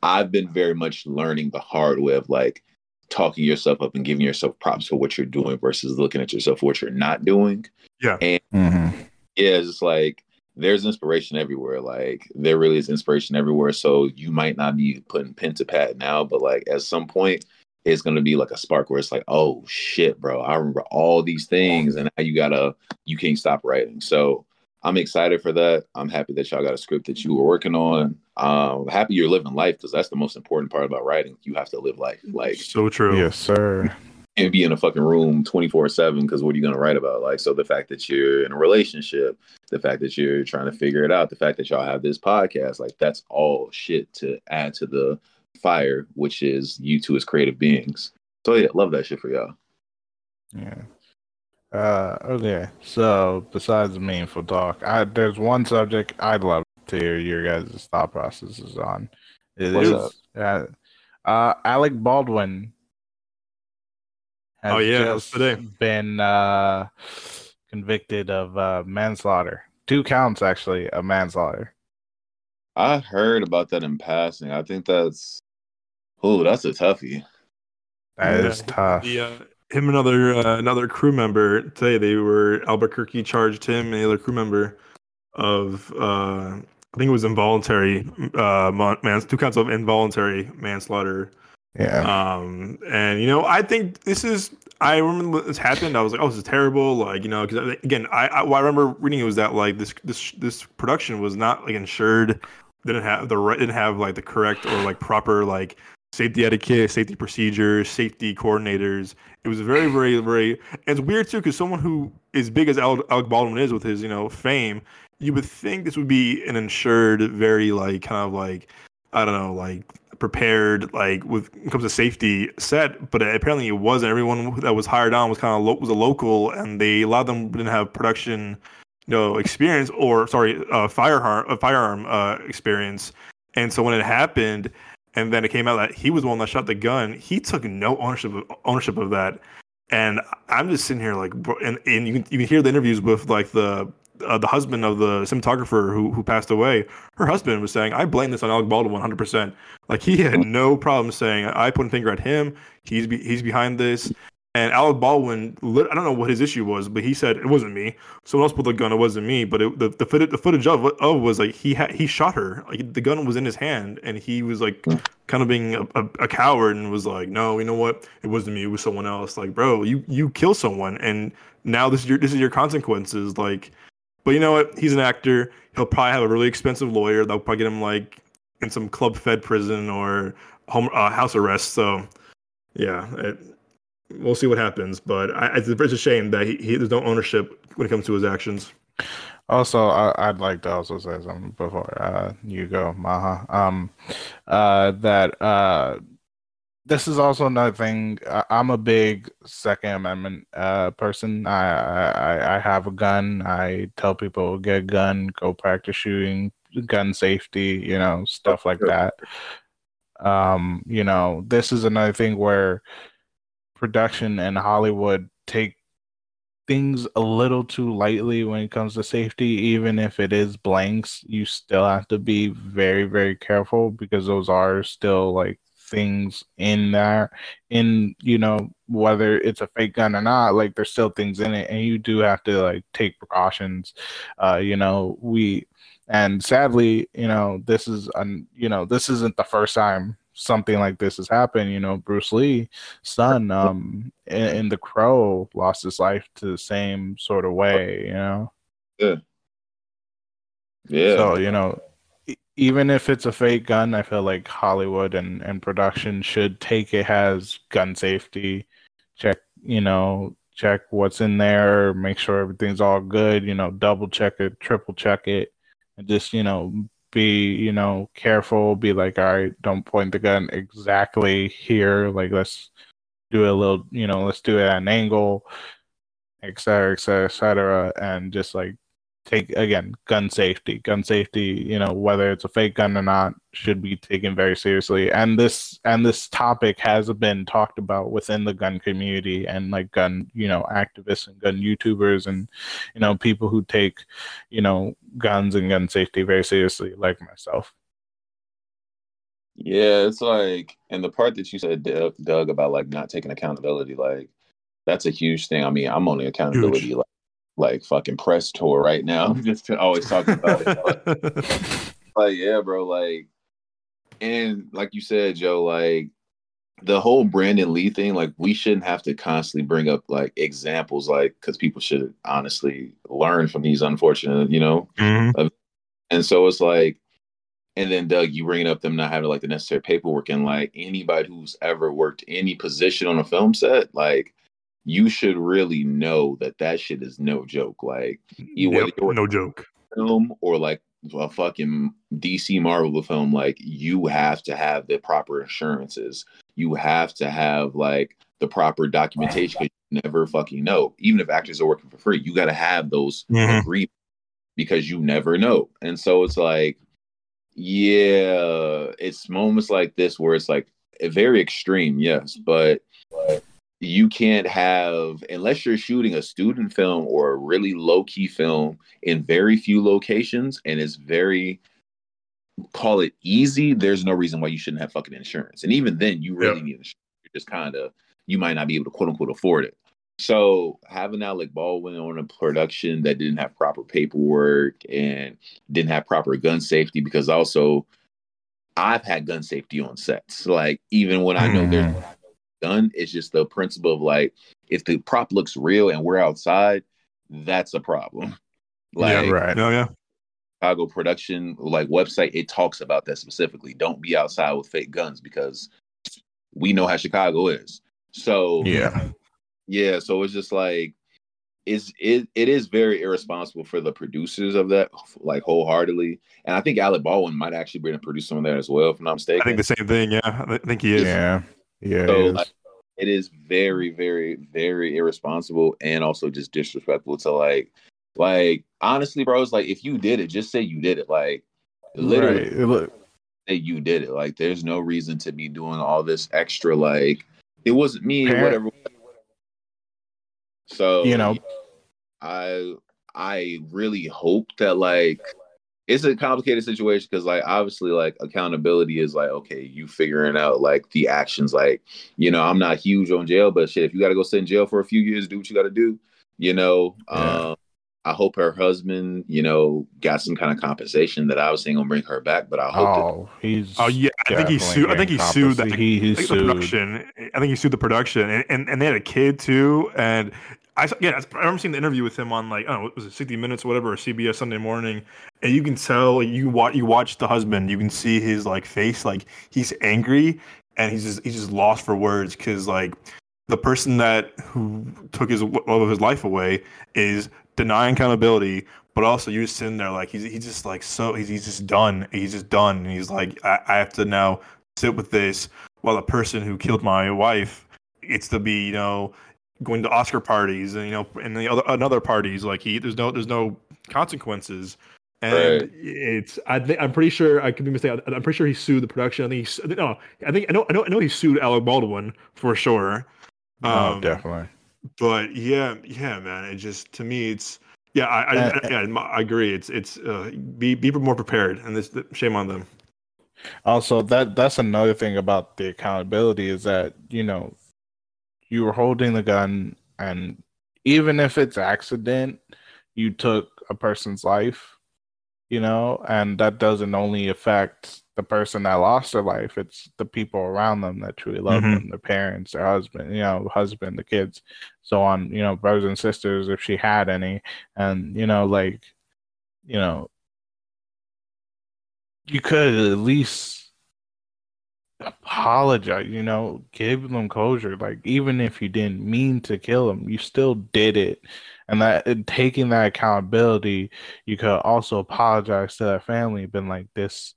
I've been very much learning the hard way of like talking yourself up and giving yourself props for what you're doing versus looking at yourself for what you're not doing. Yeah. And mm-hmm. Yeah, it's just like there's inspiration everywhere. Like there really is inspiration everywhere. So you might not be putting pen to pad now, but like at some point it's gonna be like a spark where it's like, oh shit, bro, I remember all these things, and now you gotta you can't stop writing. So I'm excited for that. I'm happy that y'all got a script that you were working on. Um, happy you're living life because that's the most important part about writing. You have to live life. Like So true. yes sir and be in a fucking room 24 7 because what are you going to write about like so the fact that you're in a relationship the fact that you're trying to figure it out the fact that y'all have this podcast like that's all shit to add to the fire which is you two as creative beings so yeah love that shit for y'all Yeah. Uh, okay. So besides the meaningful talk, I there's one subject I'd love to hear your guys' thought processes on, It What's is. Uh, uh, Alec Baldwin. Has Oh, yeah, that was just today. been uh, convicted of uh, manslaughter. Two counts actually of manslaughter. I heard about that in passing. I think that's oh, that's a toughie. That Yeah. is tough. The, uh, him and another uh, another crew member today. They were Albuquerque charged him and the other crew member of uh, I think it was involuntary uh, man, two counts of involuntary manslaughter. Yeah. Um, and you know, I think this is. I remember this happened. I was like, "Oh, this is terrible." Like, you know, because again, I, I what I remember reading it was that like this this this production was not like insured. Didn't have the right. Didn't have like the correct or like proper like safety etiquette, safety procedures, safety coordinators. It was very, very, very. It's weird too because someone who is big as Alec Baldwin is with his you know fame, you would think this would be an insured, very like kind of like I don't know, like prepared like with when it comes to safety set, but apparently it wasn't. Everyone that was hired on was kind of lo- was a local, and they a lot of them didn't have production, you know, experience or sorry, uh, firearm uh, firearm uh, experience. And so when it happened, and then it came out that he was the one that shot the gun, he took no ownership of, ownership of that. And I'm just sitting here like, bro, and, and you can you can hear the interviews with like the uh, the husband of the cinematographer who who passed away. Her husband was saying, "I blame this on Alec Baldwin 100." percent Like he had no problem saying, "I put a finger at him. He's be, he's behind this." And Alec Baldwin, I don't know what his issue was, but he said it wasn't me. Someone else pulled the gun. It wasn't me. But it, the the footage, the footage of of was like he he shot her. Like the gun was in his hand, and he was like kind of being a, a, a coward and was like, "No, you know what? It wasn't me. It was someone else." Like, bro, you you kill someone, and now this is your this is your consequences. Like, but you know what? He's an actor. He'll probably have a really expensive lawyer They'll probably get him like in some club fed prison or home uh, house arrest. So, yeah, it, we'll see what happens. But I, it's, it's a shame that he, he there's no ownership when it comes to his actions. Also, I, I'd like to also say something before uh, you go, Maha. Um, uh, that uh, this is also another thing. I, I'm a big Second Amendment uh, person. I, I I have a gun. I tell people get a gun, go practice shooting, gun safety, you know, stuff like that. Um, you know, this is another thing where production and Hollywood take things a little too lightly when it comes to safety. Even if it is blanks, you still have to be very, very careful because those are still like things in there. In you know whether it's a fake gun or not, like there's still things in it, and you do have to like take precautions. Uh, you know we. And sadly, you know, this is un, you know, this isn't the first time something like this has happened. You know, Bruce Lee son um in, in the crow lost his life to the same sort of way you know Yeah. yeah so you know even if it's a fake gun i feel like hollywood and and production should take it as gun safety. Check you know check what's in there make sure everything's all good you know double check it triple check it and just you know be you know careful be like all right don't point the gun exactly here like let's do a little, you know, let's do it at an angle, et cetera, et cetera, et cetera, and just like take again gun safety. Gun safety, you know, whether it's a fake gun or not, should be taken very seriously. And this and this topic has been talked about within the gun community and like gun, you know, activists and gun YouTubers and you know people who take, you know, guns and gun safety very seriously, like myself. Yeah, it's like, and the part that you said, Doug, Doug, about like not taking accountability, like that's a huge thing. I mean, I'm on the accountability like, like fucking press tour right now, just to always talk about it. like, yeah, bro, like, and like you said, Joe, like the whole Brandon Lee thing, like we shouldn't have to constantly bring up like examples, like because people should honestly learn from these unfortunate, you know. Mhm. And so it's like, and then Doug, you bringing up them not having like the necessary paperwork, and like anybody who's ever worked any position on a film set, like you should really know that that shit is no joke. Like you whether Yep, you're no joke. film or like a fucking DC Marvel film, like you have to have the proper insurances. You have to have like the proper documentation. 'cause You never fucking know. Even if actors are working for free, you got to have those Mhm. agreements because you never know. And so it's like, Yeah, it's moments like this where it's like very extreme, yes, but you can't have unless you're shooting a student film or a really low key film in very few locations and it's very call it easy. There's no reason why you shouldn't have fucking insurance, and even then, you really yeah. need insurance. You're just kind of you might not be able to quote unquote afford it. So having Alec Baldwin on a production that didn't have proper paperwork and didn't have proper gun safety, because also I've had gun safety on sets. Like even when I know mm. there's gun, it's just the principle of like if the prop looks real and we're outside, that's a problem. Like yeah, right. Oh yeah. Chicago production like website, it talks about that specifically. Don't be outside with fake guns because we know how Chicago is. So yeah, yeah. So it's just like it's it it is very irresponsible for the producers of that, like wholeheartedly. And I think Alec Baldwin might actually be a producer on that as well, if I'm not mistaken. I think the same thing. Yeah, I think he is. Yeah, yeah. So, it, is. Like, it is very, very, very irresponsible and also just disrespectful to like, like honestly, bro. It's like if you did it, just say you did it. Like literally, right. say you did it. Like there's no reason to be doing all this extra like it wasn't me, Parent, whatever. So you know, I I really hope that like it's a complicated situation because like obviously like accountability is like okay you figuring out like the actions like you know i'm not huge on jail but shit if you got to go sit in jail for a few years do what you got to do you know yeah. um I hope her husband, you know, got some kind of compensation that I was saying gonna bring her back. But I hope. Oh, that, he's. Oh yeah, I think he sued. I think he sued that. He, he sued. the production. I think he sued the production, and, and, and they had a kid too. And I yeah, I remember seeing the interview with him on like know, was it 60 Minutes or whatever, or CBS Sunday Morning, and you can tell you watch you watch the husband, you can see his like face, like he's angry, and he's just he's just lost for words because like the person that who took his of his life away is denying accountability, but also you're sitting there like he's he's just like so he's, he's just done. He's just done. And he's like, I, I have to now sit with this while the person who killed my wife it's to be, you know, going to Oscar parties and you know and the other another parties. Like he there's no there's no consequences. And right. it's I think I'm pretty sure I could be mistaken. I'm pretty sure he sued the production. I think he no I think I know I know I know he sued Alec Baldwin for sure. Oh, um, definitely but yeah, yeah, man. It just to me, it's yeah, I, I, uh, yeah, I agree. It's it's uh, be be more prepared, and this shame on them. Also, that that's another thing about the accountability is that you know you were holding the gun, and even if it's accident, you took a person's life. You know, and that doesn't only affect the person that lost their life. It's the people around them that truly love mm-hmm. them, their parents, their husband, you know, husband, the kids, so on, you know, brothers and sisters if she had any. And, you know, like, you know, you could at least apologize, you know, give them closure. Like, even if you didn't mean to kill them, you still did it. And that taking that accountability, you could also apologize to that family, been like, this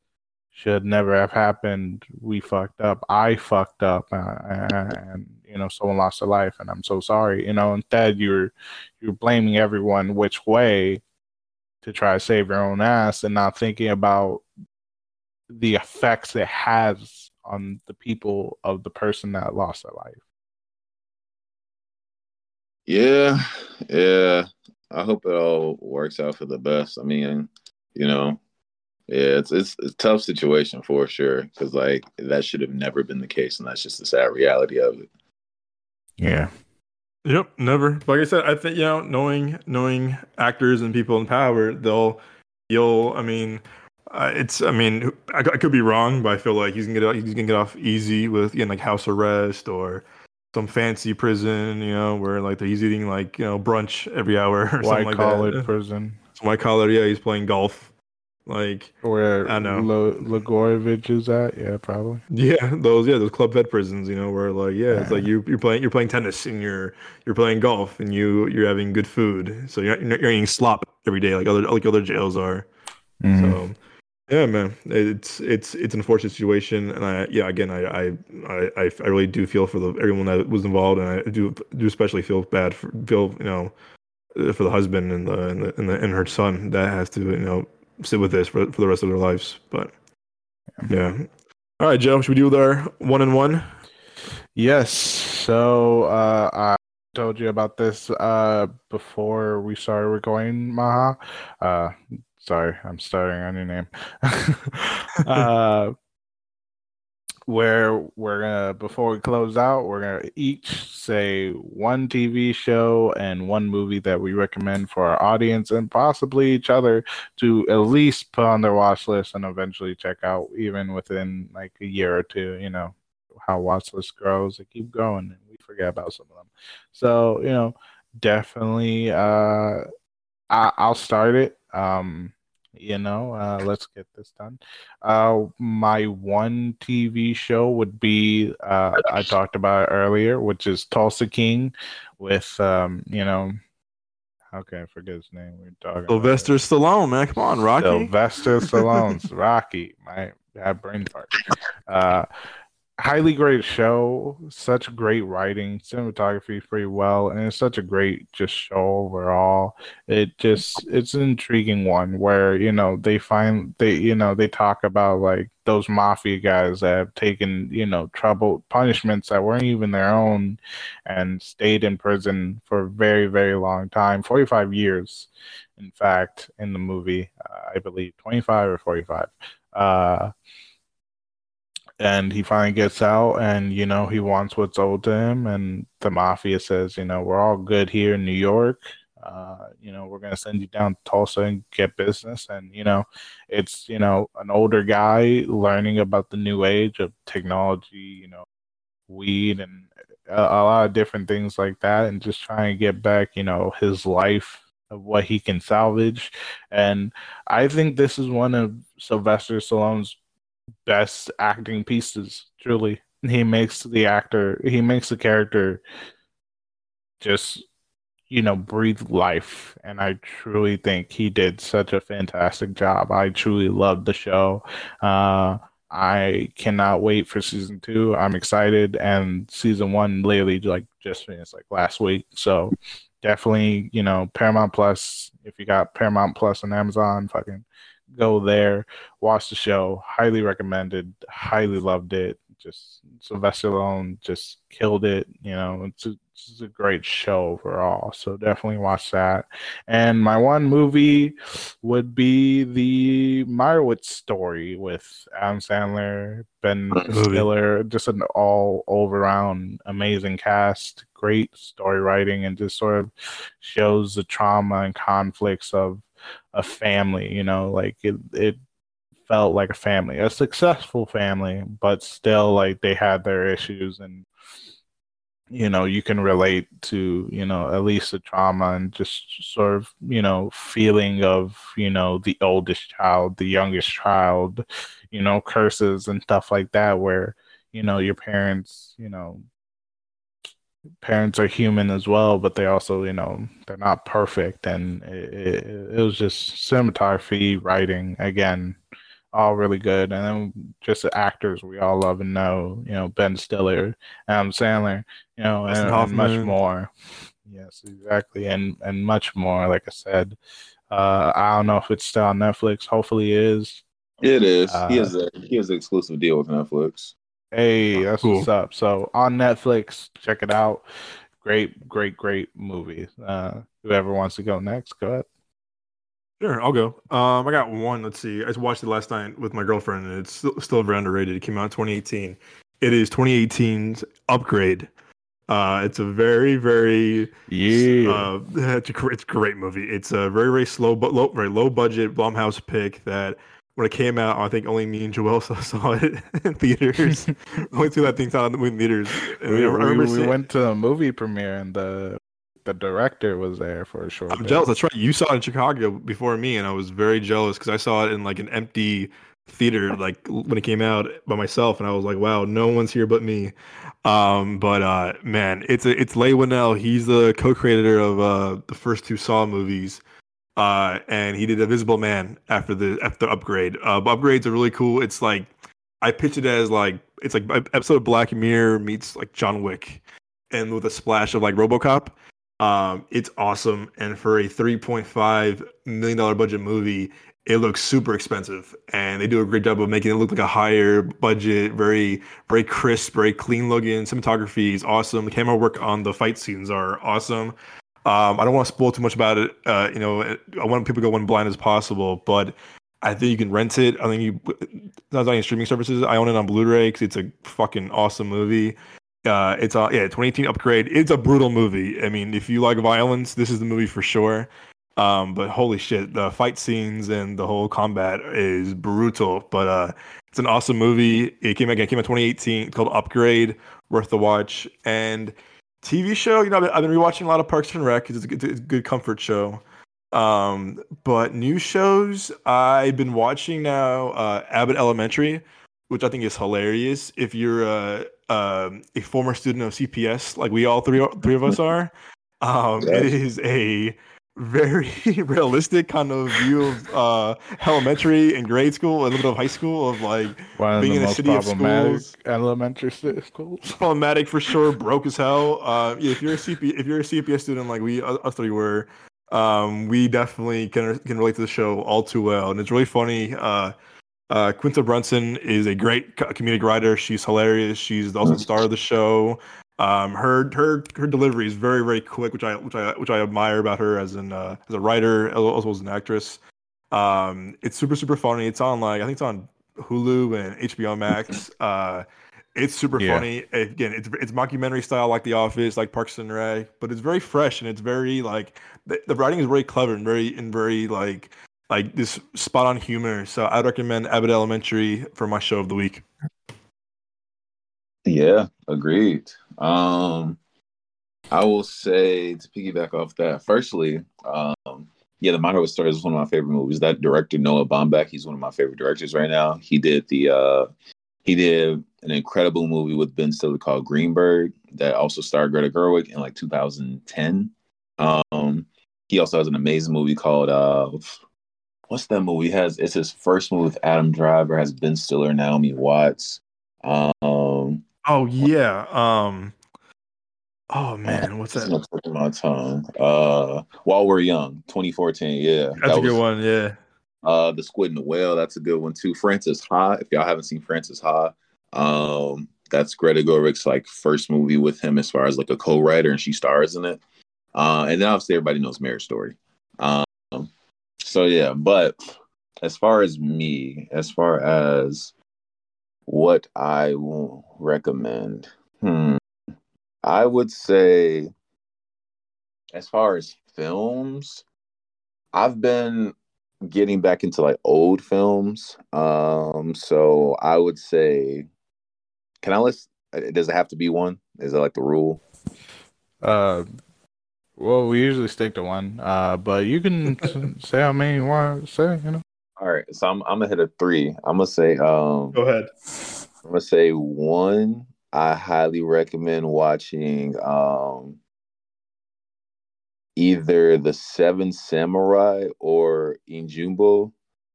should never have happened. We fucked up. I fucked up, uh, and you know, someone lost their life, and I'm so sorry. You know, instead you're you're blaming everyone which way to try to save your own ass, and not thinking about the effects it has on the people of the person that lost their life. Yeah, yeah. I hope it all works out for the best. I mean, you know, yeah, it's, it's, it's a tough situation for sure because like that should have never been the case, and that's just the sad reality of it. Yeah. Yep, never. Like I said, I think you know, knowing knowing actors and people in power, they'll you'll. I mean, uh, it's. I mean, I, I, could be wrong, but I feel like he's gonna get he's gonna get off easy with you know, like house arrest or some fancy prison, you know, where like he's eating like you know brunch every hour or white something like collar prison. Some white collar, yeah, he's playing golf like where I know Blagojevich is at, yeah, probably. Yeah, those yeah those club fed prisons, you know, where like yeah, yeah. it's like you you're playing you're playing tennis and you're you're playing golf and you you're having good food, so you're you're eating slop every day like other like other jails are. Mm-hmm. So yeah, man, it's it's it's an unfortunate situation, and I yeah again I I I, I really do feel for the everyone that was involved, and I do do especially feel bad for feel you know for the husband and the and the and, the, and her son that has to you know sit with this for, for the rest of their lives. But Yeah. All right, Joe. Should we do with our one and one? Yes. So uh, I told you about this uh, before we started recording, Maha. Uh, sorry, I'm starting on your name. uh, where we're gonna before we close out, we're gonna each say one TV show and one movie that we recommend for our audience and possibly each other to at least put on their watch list and eventually check out, even within like a year or two. You know how watch list grows; they keep growing, and we forget about some of them. So you know, definitely, uh, I, I'll start it. Um, you know uh, let's get this done. Uh, my one tv show would be uh, i talked about earlier which is tulsa king with um, you know how can i forget his name? We're talking sylvester stallone man. Come on rocky. Sylvester stallone's rocky my bad brain fart. Uh, highly great show such great writing cinematography pretty well and it's such a great just show overall. It just it's an intriguing one where you know they find they you know they talk about like those mafia guys that have taken you know trouble punishments that weren't even their own and stayed in prison for a very very long time 45 years in fact in the movie uh, i believe 25 or 45 uh and he finally gets out and you know he wants what's owed to him. And the mafia says you know we're all good here in new york. Uh, you know we're going to send you down to tulsa and get business. And you know it's you know an older guy learning about the new age of technology you know weed and a, a lot of different things like that and just trying to get back you know his life of what he can salvage. And i think this is one of sylvester stallone's best acting pieces. Truly, he makes the actor, he makes the character just you know breathe life. And i truly think he did such a fantastic job. I truly loved the show. Uh i cannot wait for season two. I'm excited. And season one literally like just finished like last week. So definitely you know paramount plus if you got paramount plus on amazon fucking go there, watch the show. Highly recommended. Highly loved it. Just Sylvester Stallone just killed it. You know, it's a, it's a great show overall. So definitely watch that. And my one movie would be the Meyerowitz story with Adam Sandler, Ben Stiller. Just an all over round amazing cast. Great story writing and just sort of shows the trauma and conflicts of a family, you know, like it it felt like a family, a successful family, but still like they had their issues and you know, you can relate to, you know, at least the trauma and just sort of, you know, feeling of, you know, the oldest child, the youngest child, you know, curses and stuff like that where, you know, your parents, you know, parents are human as well, but they also, you know, they're not perfect. And it, it, it, was just cinematography, writing, again, all really good. And then just the actors we all love and know, you know, Ben Stiller, Adam Sandler, you know, and, and, much more. Yes, exactly. And and much more, like I said. Uh, I don't know if it's still on Netflix. Hopefully it is. It is. Uh, he has a he has an exclusive deal with Netflix. Hey, that's cool. what's up. So on Netflix, check it out. Great, great, great movie. Uh, whoever wants to go next, go ahead. Sure, I'll go. Um, I got one. Let's see. I just watched it last night with my girlfriend, and it's still, still very underrated. It came out in 2018. It is 2018's Upgrade. Uh, it's a very, very yeah. Uh, it's a it's a great movie. It's a very, very slow, but low, very low budget Blumhouse pick that when it came out, I think only me and Joel saw, saw it in theaters. only two that thing saw it in theaters. And we, we, we seeing... went to a movie premiere and the the director was there for a short. I'm bit. jealous. That's right. You saw it in Chicago before me, and I was very jealous because I saw it in like an empty theater, like when it came out by myself, and I was like, "Wow, no one's here but me." Um, but uh, man, it's a, it's Leigh Whannell. He's the co-creator of uh, the first two Saw movies uh, and he did Invisible Man after the after the upgrade. Uh, upgrades are really cool. It's like I pitch it as like it's like episode of Black Mirror meets like John Wick, and with a splash of like RoboCop. Um, it's awesome, and for a three point five million dollar budget movie, it looks super expensive, and they do a great job of making it look like a higher budget, very very crisp, very clean looking. Cinematography is awesome. The camera work on the fight scenes are awesome. Um, I don't want to spoil too much about it. Uh, you know, I want people to go in blind as possible, but I think you can rent it. I think you not on streaming services. I own it on Blu-ray because it's a fucking awesome movie. Uh, it's a yeah, 2018 upgrade. It's a brutal movie. I mean, if you like violence, this is the movie for sure. Um, but holy shit, the fight scenes and the whole combat is brutal. But uh, it's an awesome movie. It came again, came out 2018. It's called Upgrade, worth the watch. And TV show, you know, I've been, rewatching a lot of Parks and Rec. It's a, it's a good comfort show. Um, but new shows, I've been watching now uh, Abbott Elementary, which I think is hilarious. If you're a, um, a former student of CPS, like we all three three of us are, um, it is a very realistic kind of view of uh, elementary and grade school, a little bit of high school, of like One being of in the a city of schools. elementary schools. problematic for sure, broke as hell. Uh, if you're a CP, if you're a CPS student like we us three were, um, we definitely can can relate to the show all too well, and it's really funny. Uh, uh, Quinta Brunson is a great comedic writer. She's hilarious. She's also the star of the show. Um, her her her delivery is very very quick, which I which I which I admire about her as an uh, as a writer as well as an actress. Um, it's super super funny. It's on like I think it's on Hulu and HBO Max. Uh, it's super Yeah. funny. Again, it's it's mockumentary style like The Office, like Parks and Rec, but it's very fresh and it's very like the, the writing is very clever and very and very like like this spot on humor. So I'd recommend Abbott Elementary for my show of the week. Yeah, agreed. Um, I will say to piggyback off that. Firstly, um, yeah, The Meyerowitz Stories is one of my favorite movies. That director Noah Baumbach, he's one of my favorite directors right now. He did the uh, he did an incredible movie with Ben Stiller called Greenberg that also starred Greta Gerwig in like 2010. Um, he also has an amazing movie called uh, what's that movie? He has it's his first movie with Adam Driver. Has Ben Stiller, Naomi Watts. Um, Oh yeah. Um. Oh man, what's that? not touching my tongue. Uh, While We're Young, 2014. Yeah, That's that a good one. Yeah. Uh, The Squid and the Whale. That's a good one too. Frances Ha. If y'all haven't seen Frances Ha, um, that's Greta Gerwig's like first movie with him as far as like a co-writer, and she stars in it. Uh, and then obviously everybody knows Marriage Story. Um, so yeah, but as far as me, as far as what I recommend, hmm, I would say, as far as films, I've been getting back into like old films. Um, so I would say, can I list? Does it have to be one? Is that like the rule? Uh, well, we usually stick to one. Uh, but you can say how many you want to say. You know. All right, so I'm I'm gonna hit a three. I'm gonna say um Go ahead. I'm gonna say one. I highly recommend watching um either The Seven Samurai or Yojimbo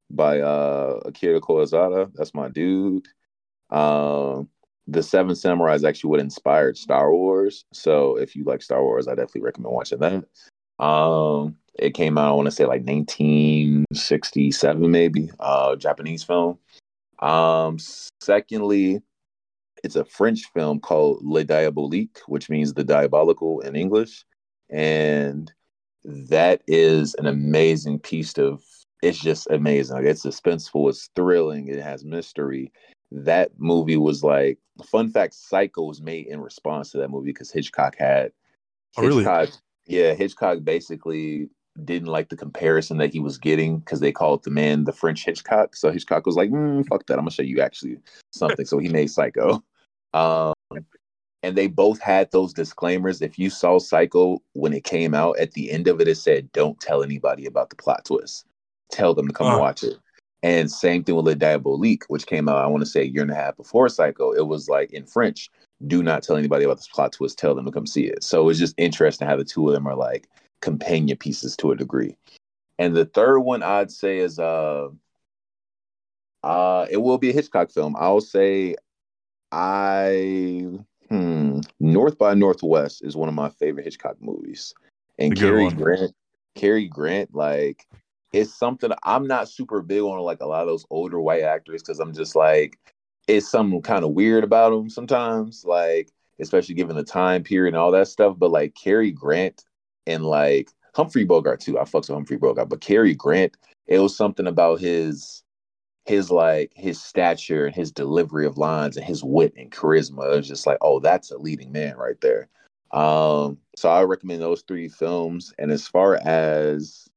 by uh Akira Kurosawa. That's my dude. Um The Seven Samurai is actually what inspired Star Wars. So if you like Star Wars, I definitely recommend watching that. Um it came out, I want to say like 1967, maybe, uh Japanese film. Um secondly, it's a French film called Le Diabolique, which means the diabolical in English. And that is an amazing piece of it's just amazing. Like it's suspenseful, it's thrilling, it has mystery. That movie was like fun fact, Psycho was made in response to that movie because Hitchcock had Oh, really? Hitchcock, yeah, Hitchcock basically didn't like the comparison that he was getting because they called the man the French Hitchcock. So Hitchcock was like, mm, "Fuck that! I'm gonna show you actually something." so he made Psycho. Um, and they both had those disclaimers. If you saw Psycho when it came out, at the end of it, it said, "Don't tell anybody about the plot twist. Tell them to come Huh. watch it." And same thing with Le Diabolique, which came out, I want to say a year and a half before Psycho. It was like in French, do not tell anybody about this plot twist. Tell them to come see it. So it's just interesting how the two of them are like companion pieces to a degree. And the third one I'd say is uh uh it will be a Hitchcock film. I'll say I hmm North by Northwest is one of my favorite Hitchcock movies. And Cary. Grant Cary Grant like it's something I'm not super big on like a lot of those older white actors because I'm just like it's something kind of weird about them sometimes, like especially given the time period and all that stuff. But like Cary Grant and like Humphrey Bogart too, I fucks with Humphrey Bogart, but Cary Grant, it was something about his his like his stature and his delivery of lines and his wit and charisma. It was just like, oh, that's a leading man right there. Um, so I recommend those three films. And as far as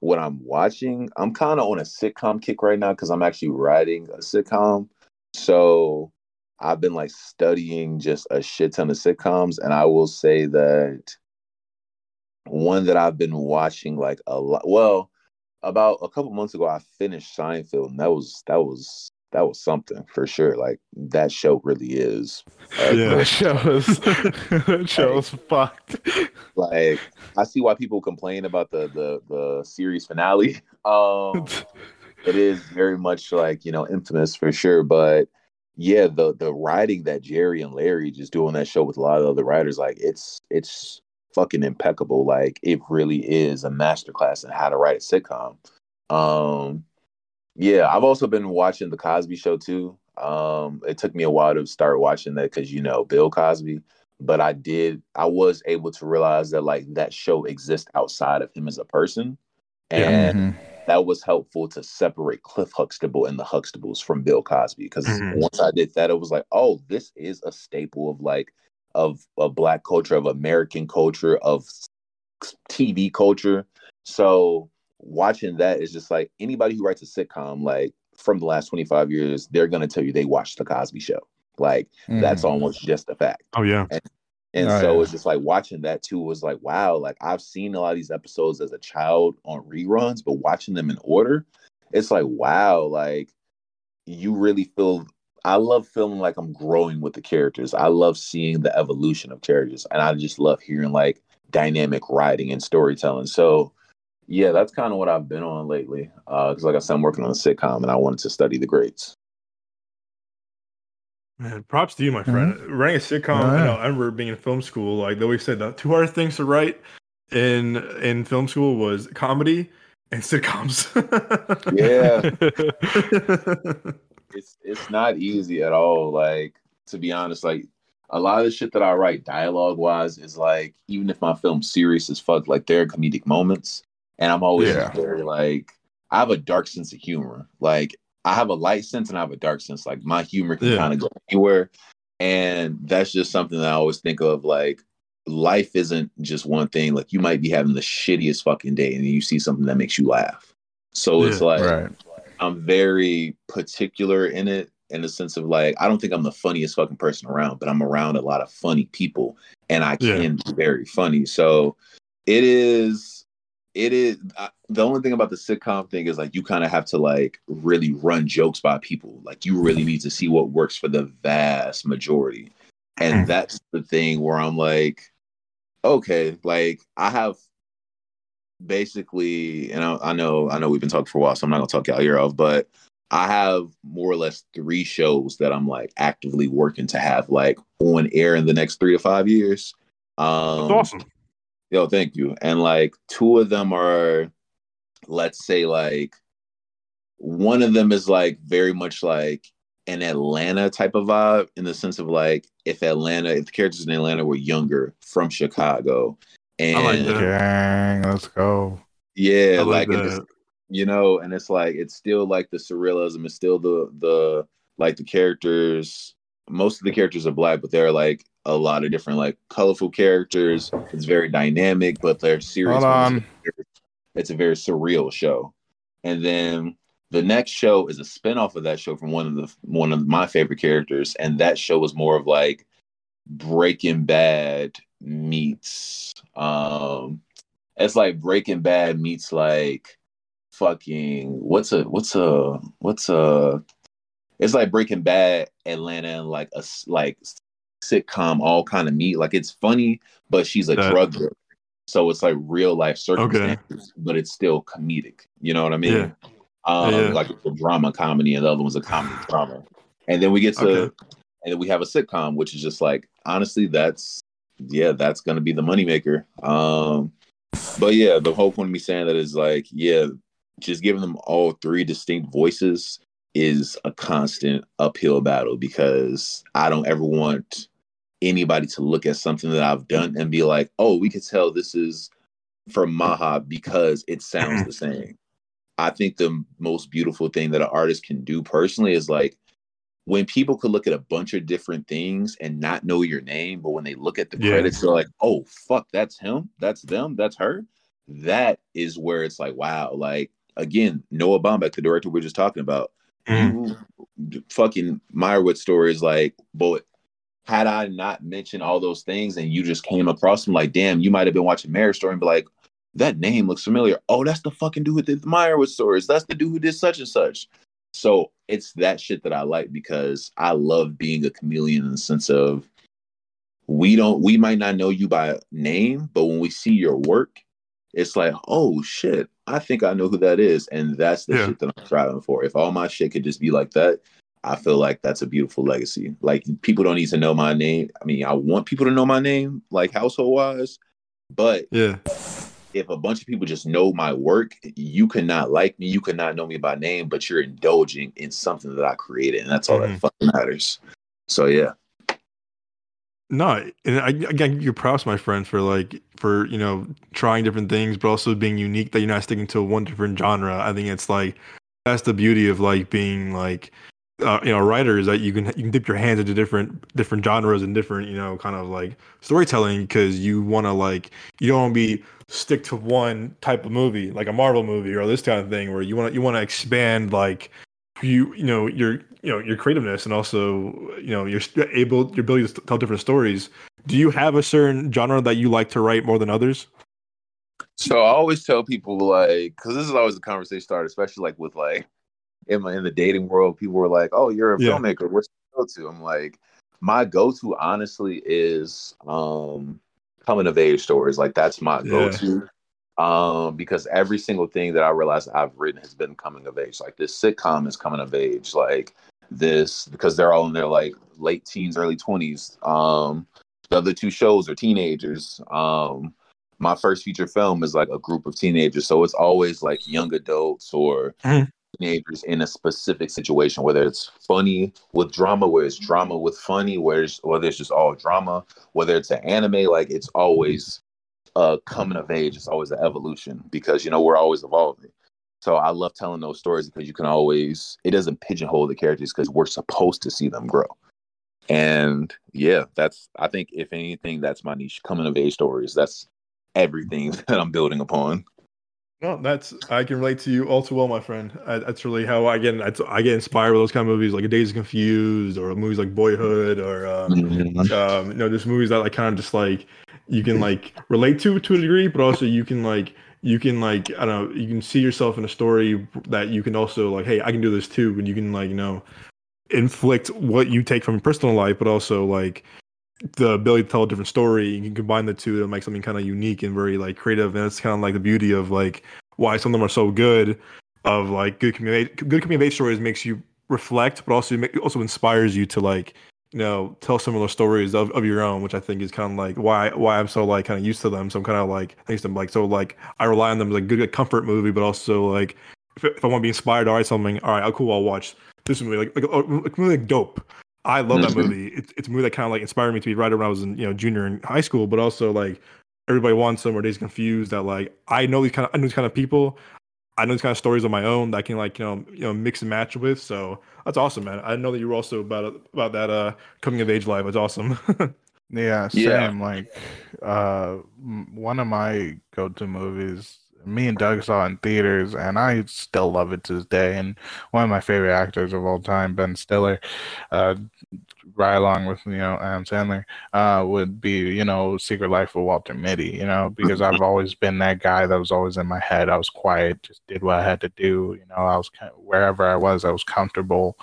what I'm watching, I'm kind of on a sitcom kick right now because I'm actually writing a sitcom. So I've been like studying just a shit ton of sitcoms, and I will say that one that I've been watching like a lot. Well, about a couple months ago, I finished Seinfeld, and that was that was that was something for sure. Like that show really is. Uh, yeah, that show is that show is fucked. Like I see why people complain about the the the series finale. Um, it is very much like you know infamous for sure, but yeah, the the writing that Jerry and Larry just doing that show with a lot of other writers, like it's it's fucking impeccable. Like it really is a masterclass in how to write a sitcom. Um, yeah, I've also been watching the Cosby Show too. Um, it took me a while to start watching that because you know Bill Cosby, but I did. I was able to realize that like that show exists outside of him as a person, and mm-hmm. that was helpful to separate Cliff Huxtable and the Huxtables from Bill Cosby. Because mm-hmm. once I did that, it was like, oh, this is a staple of like of of black culture, of American culture, of TV culture. So watching that is just like anybody who writes a sitcom, like from the last 25 years, they're gonna tell you they watched the Cosby show. Like mm. that's almost just a fact. Oh yeah. And, and oh, so yeah. it's just like watching that too was like, wow, like I've seen a lot of these episodes as a child on reruns, but watching them in order, it's like, wow, like you really feel I love feeling like I'm growing with the characters. I love seeing the evolution of characters, and I just love hearing like dynamic writing and storytelling. So, yeah, that's kind of what I've been on lately. Because, uh, like I said, I'm working on a sitcom, and I wanted to study the greats. Man, props to you, my friend. Mm-hmm. Writing a sitcom, I, know, I remember being in film school. Like they always said, the two hardest things to write in in film school was comedy and sitcoms. yeah. it's it's not easy at all. Like to be honest, like a lot of the shit that I write dialogue wise is like even if my film's serious as fuck, like there are comedic moments, and I'm always yeah. very like I have a dark sense of humor. Like I have a light sense and I have a dark sense. Like my humor can yeah. kind of go anywhere, and that's just something that I always think of. Like life isn't just one thing. Like you might be having the shittiest fucking day, and you see something that makes you laugh. So yeah, it's like. Right I'm very particular in it in the sense of like I don't think I'm the funniest fucking person around, but I'm around a lot of funny people and I can yeah. be very funny. So it is it is I, the only thing about the sitcom thing is like you kind of have to like really run jokes by people. Like you really need to see what works for the vast majority. And mm. that's the thing where I'm like okay, like I have basically, and I, I, know I know we've been talking for a while, so I'm not gonna talk y'all ear off, but I have more or less three shows that I'm like actively working to have like on air in the next three to five years. Um, That's awesome. Yo, thank you. And like two of them are, let's say like one of them is like very much like an Atlanta type of vibe in the sense of like if Atlanta, if the characters in Atlanta were younger from Chicago and I like Gang, let's go. Yeah, I like, like you know, and it's like it's still like the surrealism. It's still the the like the characters. Most of the characters are black, but there are like a lot of different like colorful characters. It's very dynamic, but they're serious. Hold on. It's a very surreal show. And then the next show is a spinoff of that show from one of the one of my favorite characters, and that show was more of like Breaking Bad meets um it's like Breaking Bad meets like fucking what's a what's a what's a it's like Breaking Bad Atlanta and like a like sitcom all kind of meet like it's funny but she's a drug dealer so it's like real life circumstances okay. but it's still comedic you know what I mean yeah. um yeah. like a drama comedy and the other one's a comedy drama and then we get to okay. and then we have a sitcom which is just like honestly that's yeah, that's gonna be the moneymaker. Um, but yeah, the whole point of me saying that is like, yeah, just giving them all three distinct voices is a constant uphill battle because I don't ever want anybody to look at something that I've done and be like, oh, we could tell this is from Maha because it sounds the same. I think the most beautiful thing that an artist can do personally is like when people could look at a bunch of different things and not know your name, but when they look at the yeah. credits, they're like, oh, fuck, that's him, that's them, that's her. That is where it's like, wow, like again, Noah Baumbach, the director we are just talking about, mm. you fucking Meyerowitz story is like, boy, had I not mentioned all those things and you just came across them, like, damn, you might have been watching Marriage Story and be like, that name looks familiar. Oh, that's the fucking dude did the Meyerowitz stories. That's the dude who did such and such. So it's that shit that I like because I love being a chameleon in the sense of we don't we might not know you by name, but when we see your work, it's like, oh shit, I think I know who that is. And that's the yeah. shit that I'm striving for. If all my shit could just be like that, I feel like that's a beautiful legacy. Like people don't need to know my name. I mean, I want people to know my name, like household wise, but yeah, if a bunch of people just know my work, you cannot like me, you cannot know me by name, but you're indulging in something that I created, and that's all mm-hmm. that fucking matters. So yeah. No, and I, again, you're proud, my friend, for like for you know trying different things, but also being unique. That you're not sticking to one different genre. I think it's like that's the beauty of like being like uh, you know writers that you can you can dip your hands into different different genres and different you know kind of like storytelling because you want to like you don't want to be stick to one type of movie like a Marvel movie or this kind of thing where you want you want to expand like you you know your you know your creativeness and also you know you're able your ability to tell different stories. Do you have a certain genre that you like to write more than others? So i always tell people like because this is always a conversation starter especially like with like in my in the dating world people were like oh you're a yeah. filmmaker what's your go-to i'm like my go-to honestly is um coming of age stories like that's my go-to um, because every single thing that I realized I've written has been coming of age. Like this sitcom is coming of age. Like this because they're all in their like late teens, early twenties. Um, the other two shows are teenagers. Um, my first feature film is like a group of teenagers, so it's always like young adults or mm. Teenagers in a specific situation, whether it's funny with drama, where it's drama with funny, where it's, whether it's just all drama, whether it's an anime, like it's always uh, coming of age It's always an evolution because you know we're always evolving. So I love telling those stories because you can always it doesn't pigeonhole the characters because we're supposed to see them grow. And yeah, that's I think if anything, that's my niche. Coming of age stories. That's everything that I'm building upon. No, that's I can relate to you all too well, my friend. I, that's really how I get I get inspired with those kind of movies, like A Days Confused, or movies like Boyhood, or um, mm-hmm. um, you know, just movies that like kind of just like you can like relate to to a degree, but also you can like you can like I don't know you can see yourself in a story that you can also like hey I can do this too, and you can like you know inflict what you take from your personal life, but also like the ability to tell a different story. You can combine the two to make something kind of unique and very like creative, and it's kind of like the beauty of like why some of them are so good. Of like good community, good community stories makes you reflect, but also also inspires you to like you know tell similar stories of, of your own which i think is kind of like why why i'm so like kind of used to them so i'm kind of like thanks to them like so like i rely on them as a good comfort movie but also like if, if i want to be inspired to write something all right I'll cool i'll watch this movie like like, oh, like movie like dope i love that mm-hmm. movie it's, it's a movie that kind of like inspired me to be writer when i was in you know junior in high school but also like Everybody Wants Some or days confused that like i know these kind of i know these kind of people I know these kind of stories on my own that I can like you know you know mix and match with. So that's awesome, man. I know that you were also about about that uh coming of age life. It's awesome. yeah, same. Yeah. Like uh, one of my go to movies. Me and Doug saw in theaters, and I still love it to this day. And one of my favorite actors of all time, Ben Stiller, uh, right along with you know Adam Sandler uh, would be you know Secret Life of Walter Mitty. You know because I've always been that guy that was always in my head. I was quiet, just did what I had to do. You know I was wherever I was, I was comfortable,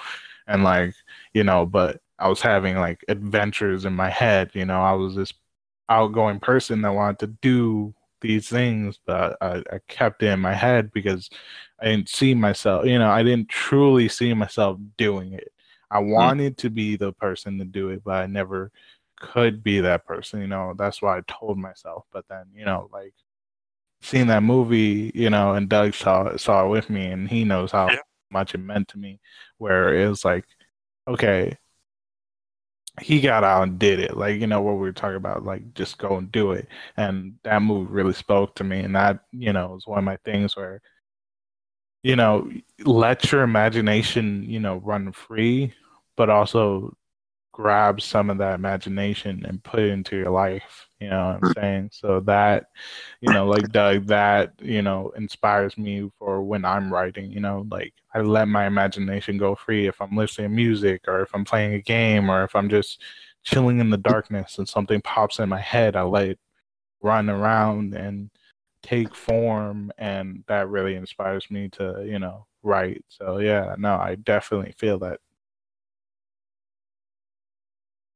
and like you know, but I was having like adventures in my head. You know I was this outgoing person that wanted to do these things, but I, I kept it in my head because I didn't see myself. You know I didn't truly see myself doing it I hmm. wanted to be the person to do it, but I never could be that person. You know, that's why I told myself. But then, you know, like seeing that movie, you know, and Doug saw saw it with me, and he knows how much it meant to me. Where it was like, okay, he got out and did it. Like, you know, what we were talking about, like just go and do it. And that movie really spoke to me. And that, you know, was one of my things where, you know, let your imagination, you know, run free, but also grab some of that imagination and put it into your life. You know what I'm mm. saying? So that, you know, like Doug, that, you know, inspires me for when I'm writing, you know, like I let my imagination go free if I'm listening to music or if I'm playing a game or if I'm just chilling in the darkness and something pops in my head, I let it run around and take form and that really inspires me to, you know, write. So yeah, no, I definitely feel that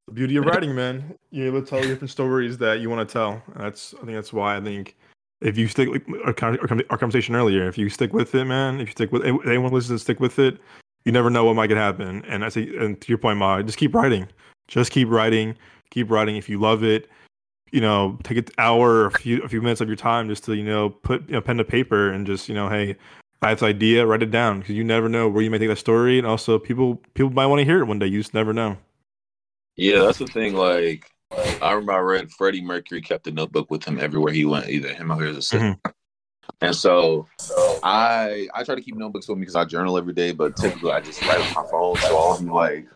the beauty of writing, man. You're able to tell different stories that you want to tell. That's I think that's why I think if you stick like our, our conversation earlier, if you stick with it, man, if you stick with anyone listens, stick with it. You never know what might could happen. And I say, and to your point, Ma, just keep writing. Just keep writing. Keep writing. If you love it, you know, take an hour, a few, a few minutes of your time just to, you know, put you know, pen to paper and just, you know, hey, I have this idea, write it down because you never know where you may take that story, and also people people might want to hear it one day. You just never know. Yeah, that's the thing. Like, I remember I read Freddie Mercury kept a notebook with him everywhere he went, either him or his assistant. Mm-hmm. And so, I I try to keep notebooks with me because I journal every day, but typically I just write on my phone. So I'll be like,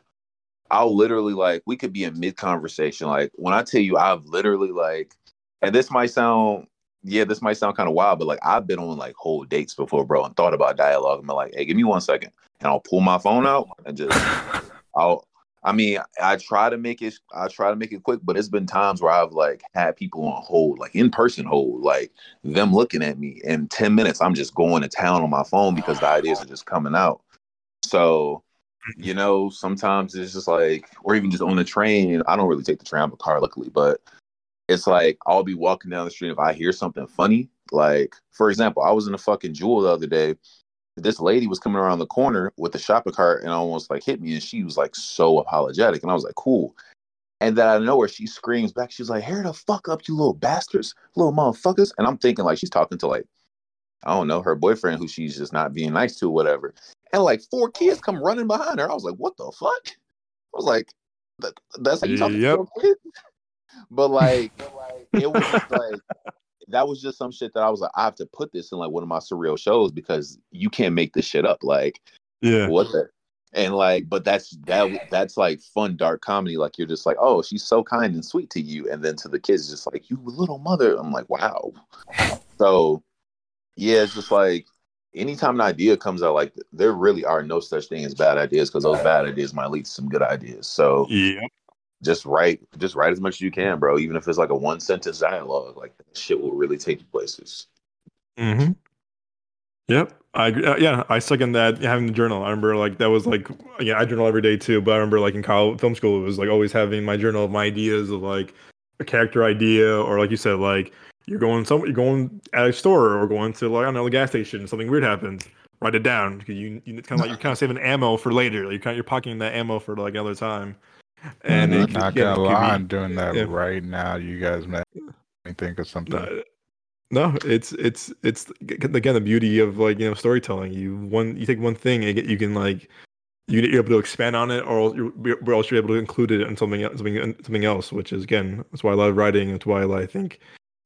I'll literally like we could be in mid conversation. Like when I tell you, I've literally like, and this might sound yeah, this might sound kind of wild, but like I've been on like whole dates before, bro, and thought about dialogue. I'm like, hey, give me one second, and I'll pull my phone out and just I'll I mean, I try to make it. I try to make it quick, but it's been times where I've like had people on hold, like in person hold, like them looking at me. In ten minutes, I'm just going to town on my phone because the ideas are just coming out. So, you know, sometimes it's just like, or even just on the train. I don't really take the train, a car, luckily, but it's like I'll be walking down the street if I hear something funny. Like, for example, I was in a fucking Jewel the other day this lady was coming around the corner with the shopping cart and almost like hit me and she was like so apologetic and i was like cool. And then i know where she screams back. She's like here the fuck up you little bastards little motherfuckers. And i'm thinking like she's talking to like i don't know her boyfriend who she's just not being nice to whatever. And like four kids come running behind her. I was like what the fuck? I was like that, that's how you talk yep. to kids? But like it was like that was just some shit that I was like, I have to put this in like one of my surreal shows because you can't make this shit up. Like, yeah, what the and like, but that's that that's like fun dark comedy. Like you're just like, oh, she's so kind and sweet to you, and then to the kids, just like you little mother. I'm like, wow. So yeah, it's just like anytime an idea comes out, like there really are no such thing as bad ideas because those bad ideas might lead to some good ideas. So yeah, just write just write as much as you can, bro. Even if it's like a one sentence dialogue, like shit will really take you places. Mm-hmm. Yep. I uh, yeah, I second that having the journal. I remember like that was like yeah, I journal every day too, but I remember like in college film school it was like always having my journal of my ideas of like a character idea or like you said, like you're going some you're going at a store or going to like I don't know, the gas station, something weird happens. Write it down because you, you kind of like you're kind of saving ammo for later. Like you're kind of, you're pocketing that ammo for like another time. And I'm not gonna lie, I'm doing that yeah. right now. You guys me think of something. No, it's it's it's again the beauty of like you know storytelling. You one you take one thing and you can like you're able to expand on it, or you're, else you're able to include it in something something something else. Which is again that's why I love writing. That's why I think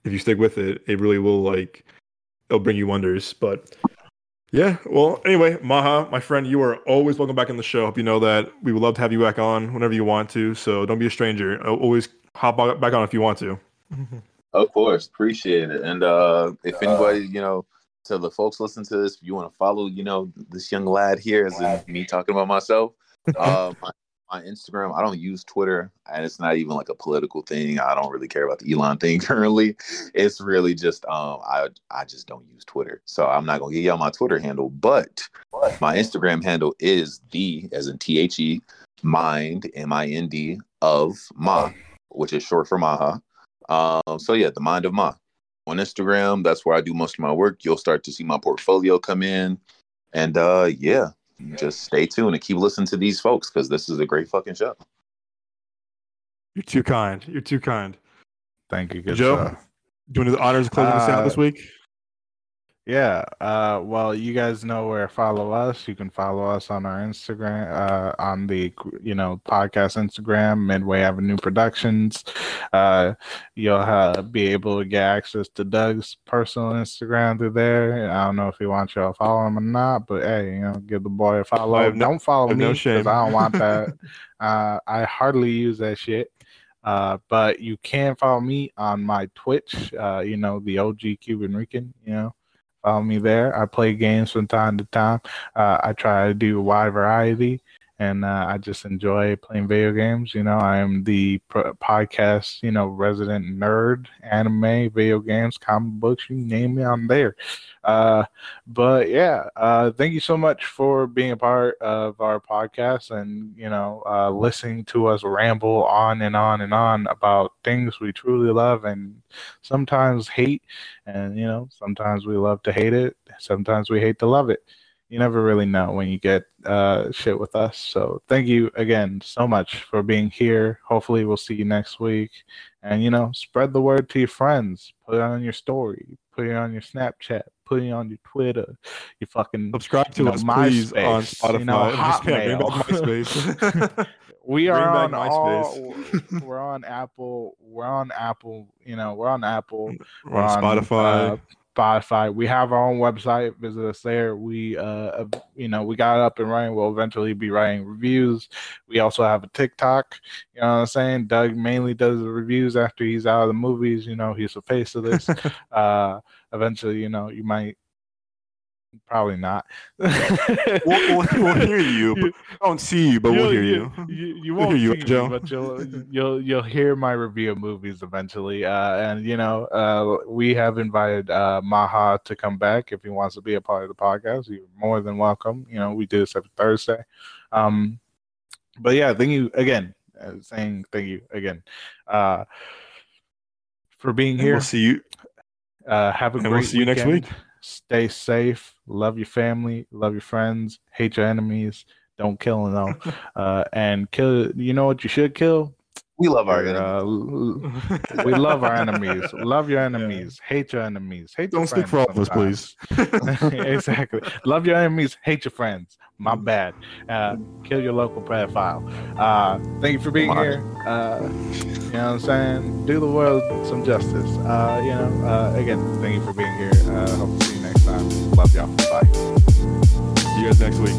if you stick with it, it really will like it'll bring you wonders. But yeah. Well, anyway, Maha, my friend, you are always welcome back in the show. Hope you know that. We would love to have you back on whenever you want to. So don't be a stranger. Always hop back on if you want to. Of course, appreciate it. And uh, if anybody, you know, to the folks listen to this, if you want to follow, you know, this young lad here, as in me talking about myself, uh, my my Instagram. I don't use Twitter, and it's not even like a political thing. I don't really care about the Elon thing currently. It's really just um, I I just don't use Twitter, so I'm not gonna give y'all my Twitter handle. But my Instagram handle is the as in T H E mind M I N D of Ma, which is short for Maha. Um, so yeah, the mind of Ma on Instagram. That's where I do most of my work. You'll start to see my portfolio come in, and uh, yeah, just stay tuned and keep listening to these folks because this is a great fucking show. You're too kind. You're too kind. Thank you, good Joe. Show. Doing the honors of closing uh, us out this week. Yeah. Uh, well, you guys know where to follow us. You can follow us on our Instagram, uh, on the you know podcast Instagram, Midway Avenue Productions. Uh, you'll uh, be able to get access to Doug's personal Instagram through there. I don't know if he wants y'all to follow him or not, but hey, you know, give the boy a follow. no- don't follow I have me no because shame. I don't want that. uh, I hardly use that shit. Uh, but you can follow me on my Twitch. Uh, you know, the OG Cuban Rican. You know, follow me there. I play games from time to time. Uh, I try to do a wide variety, and uh, I just enjoy playing video games. You know, I am the podcast, you know, resident nerd, anime, video games, comic books, you name me, I'm there. Uh, but yeah, uh, thank you so much for being a part of our podcast and you know, uh, listening to us ramble on and on and on about things we truly love and sometimes hate, and you know, sometimes we love to hate it, sometimes we hate to love it you never really know when you get uh, shit with us. So thank you again so much for being here. Hopefully we'll see you next week. And you know, spread the word to your friends. Put it on your story. Put it on your Snapchat. Put it on your Twitter. You fucking Subscribe to You know, us, please, on Spotify. you know, Just can't bring back Hotmail. MySpace. we are on all we're on Apple. We're on Apple, you know, we're on Apple. We're on Spotify. uh, Spotify. We have our own website. Visit us there. We, uh, you know, we got up and running. We'll eventually be writing reviews. We also have a TikTok. You know what I'm saying? Doug mainly does the reviews after he's out of the movies. You know, he's the face of this. uh, eventually, you know, you might. Probably not. we'll, we'll, we'll hear you. But, I don't see you, but we'll hear you. You, you We'll won't hear you, see me, but you'll you'll you'll hear my review of movies eventually. Uh, and you know, uh, we have invited uh, Maha to come back if he wants to be a part of the podcast. You're more than welcome. You know, we do this every Thursday. Um, but yeah, thank you again. Uh, saying thank you again uh, for being And here. We'll see you. Uh, have a And great we'll see you next week. Stay safe. Love your family. Love your friends. Hate your enemies. Don't kill them. Uh, and kill. You know what you should kill? We love our enemies. uh, we love our enemies. Love your enemies. Hate your enemies. Hate your Don't speak for all of us, please. exactly. Love your enemies. Hate your friends. My Mm. bad. Uh, kill your local pedophile. Uh, thank you for being Why? here. Uh, you know what I'm saying? Do the world some justice. Uh, you know, uh, again, thank you for being here. Uh, hope to see you next time. Love y'all. Bye. See you guys next week.